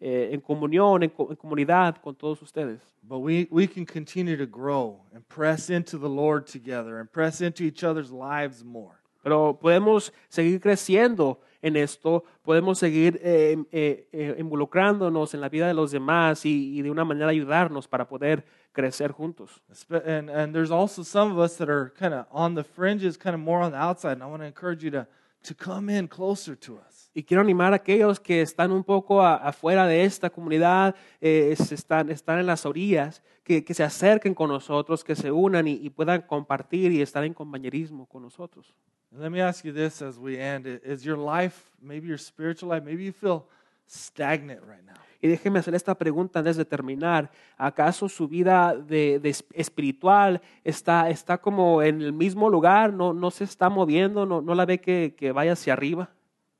en comunión, en, co- en comunidad con todos ustedes. But we, we can continue to grow and press into the Lord together and press into each other's lives more. Pero podemos seguir creciendo en esto, podemos seguir eh, eh, eh, involucrándonos en la vida de los demás y, y de una manera ayudarnos para poder crecer juntos. And, and there's also some of us that are kind of on the fringes, kind of more on the outside. And I want to encourage you to, to come in closer to us. Y quiero animar a aquellos que están un poco a- afuera de esta comunidad, eh, están, están en las orillas, que, que se acerquen con nosotros, que se unan y, y puedan compartir y estar en compañerismo con nosotros. And let me ask you this as we end Is your life, maybe your spiritual life, maybe you feel stagnant right now? Y déjeme hacer esta pregunta antes de terminar. ¿Acaso su vida de, de es- espiritual está, está como en el mismo lugar? ¿No, no se está moviendo? ¿No, no la ve que, que vaya hacia arriba?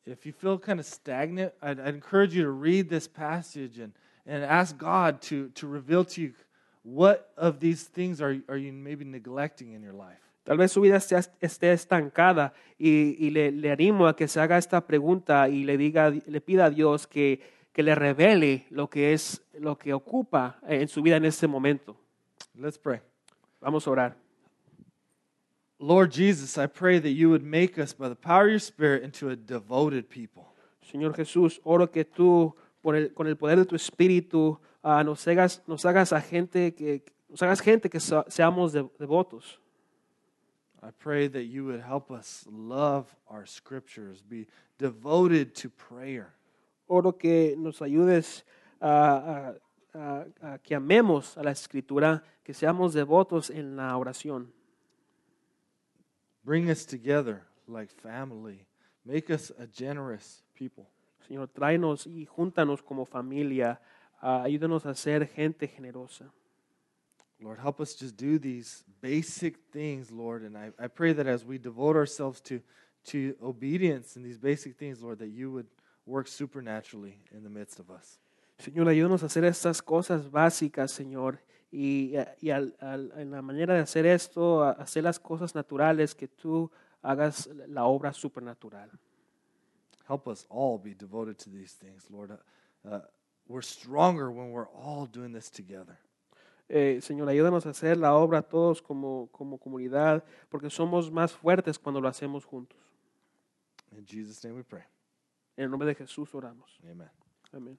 If you feel kind of stagnant, I'd, I'd encourage you to read this passage and, and ask God to, to reveal to you what of these things are, are you maybe neglecting in your life. Tal vez su vida esté, esté estancada y, y le, le animo a que se haga esta pregunta y le diga, le pida a Dios que, que le revele lo que es lo que ocupa en su vida en este momento. Let's pray. Vamos a orar. Lord Jesus, I pray that you would make us, by the power of your Spirit, into a devoted people. Señor Jesús, oro que tú, por el- con el poder de tu Espíritu, ah, nos, hagas, nos hagas a gente que nos hagas gente que sa- seamos de- devotos. I pray that you would help us love our scriptures, be devoted to prayer. Oro que nos ayudes a, a- a- a que amemos a la Escritura, que seamos devotos en la oración. Bring us together like family. Make us a generous people. Señor, tráenos y júntanos como familia. ah, ayúdanos a ser gente generosa. Lord, help us just do these basic things, Lord. And I, I pray that as we devote ourselves to, to obedience in these basic things, Lord, that you would work supernaturally in the midst of us. Señor, ayúdanos a hacer estas cosas básicas, Señor. Y, y al- al- en la manera de hacer esto, hacer las cosas naturales, que tú hagas la obra supernatural. Help us all be devoted to these things, Lord. Uh, uh, we're stronger when we're all doing this together. Eh, Señor, ayúdanos a hacer la obra todos como, como comunidad, porque somos más fuertes cuando lo hacemos juntos. In Jesus' name we pray. En el nombre de Jesús oramos. Amen. Amén.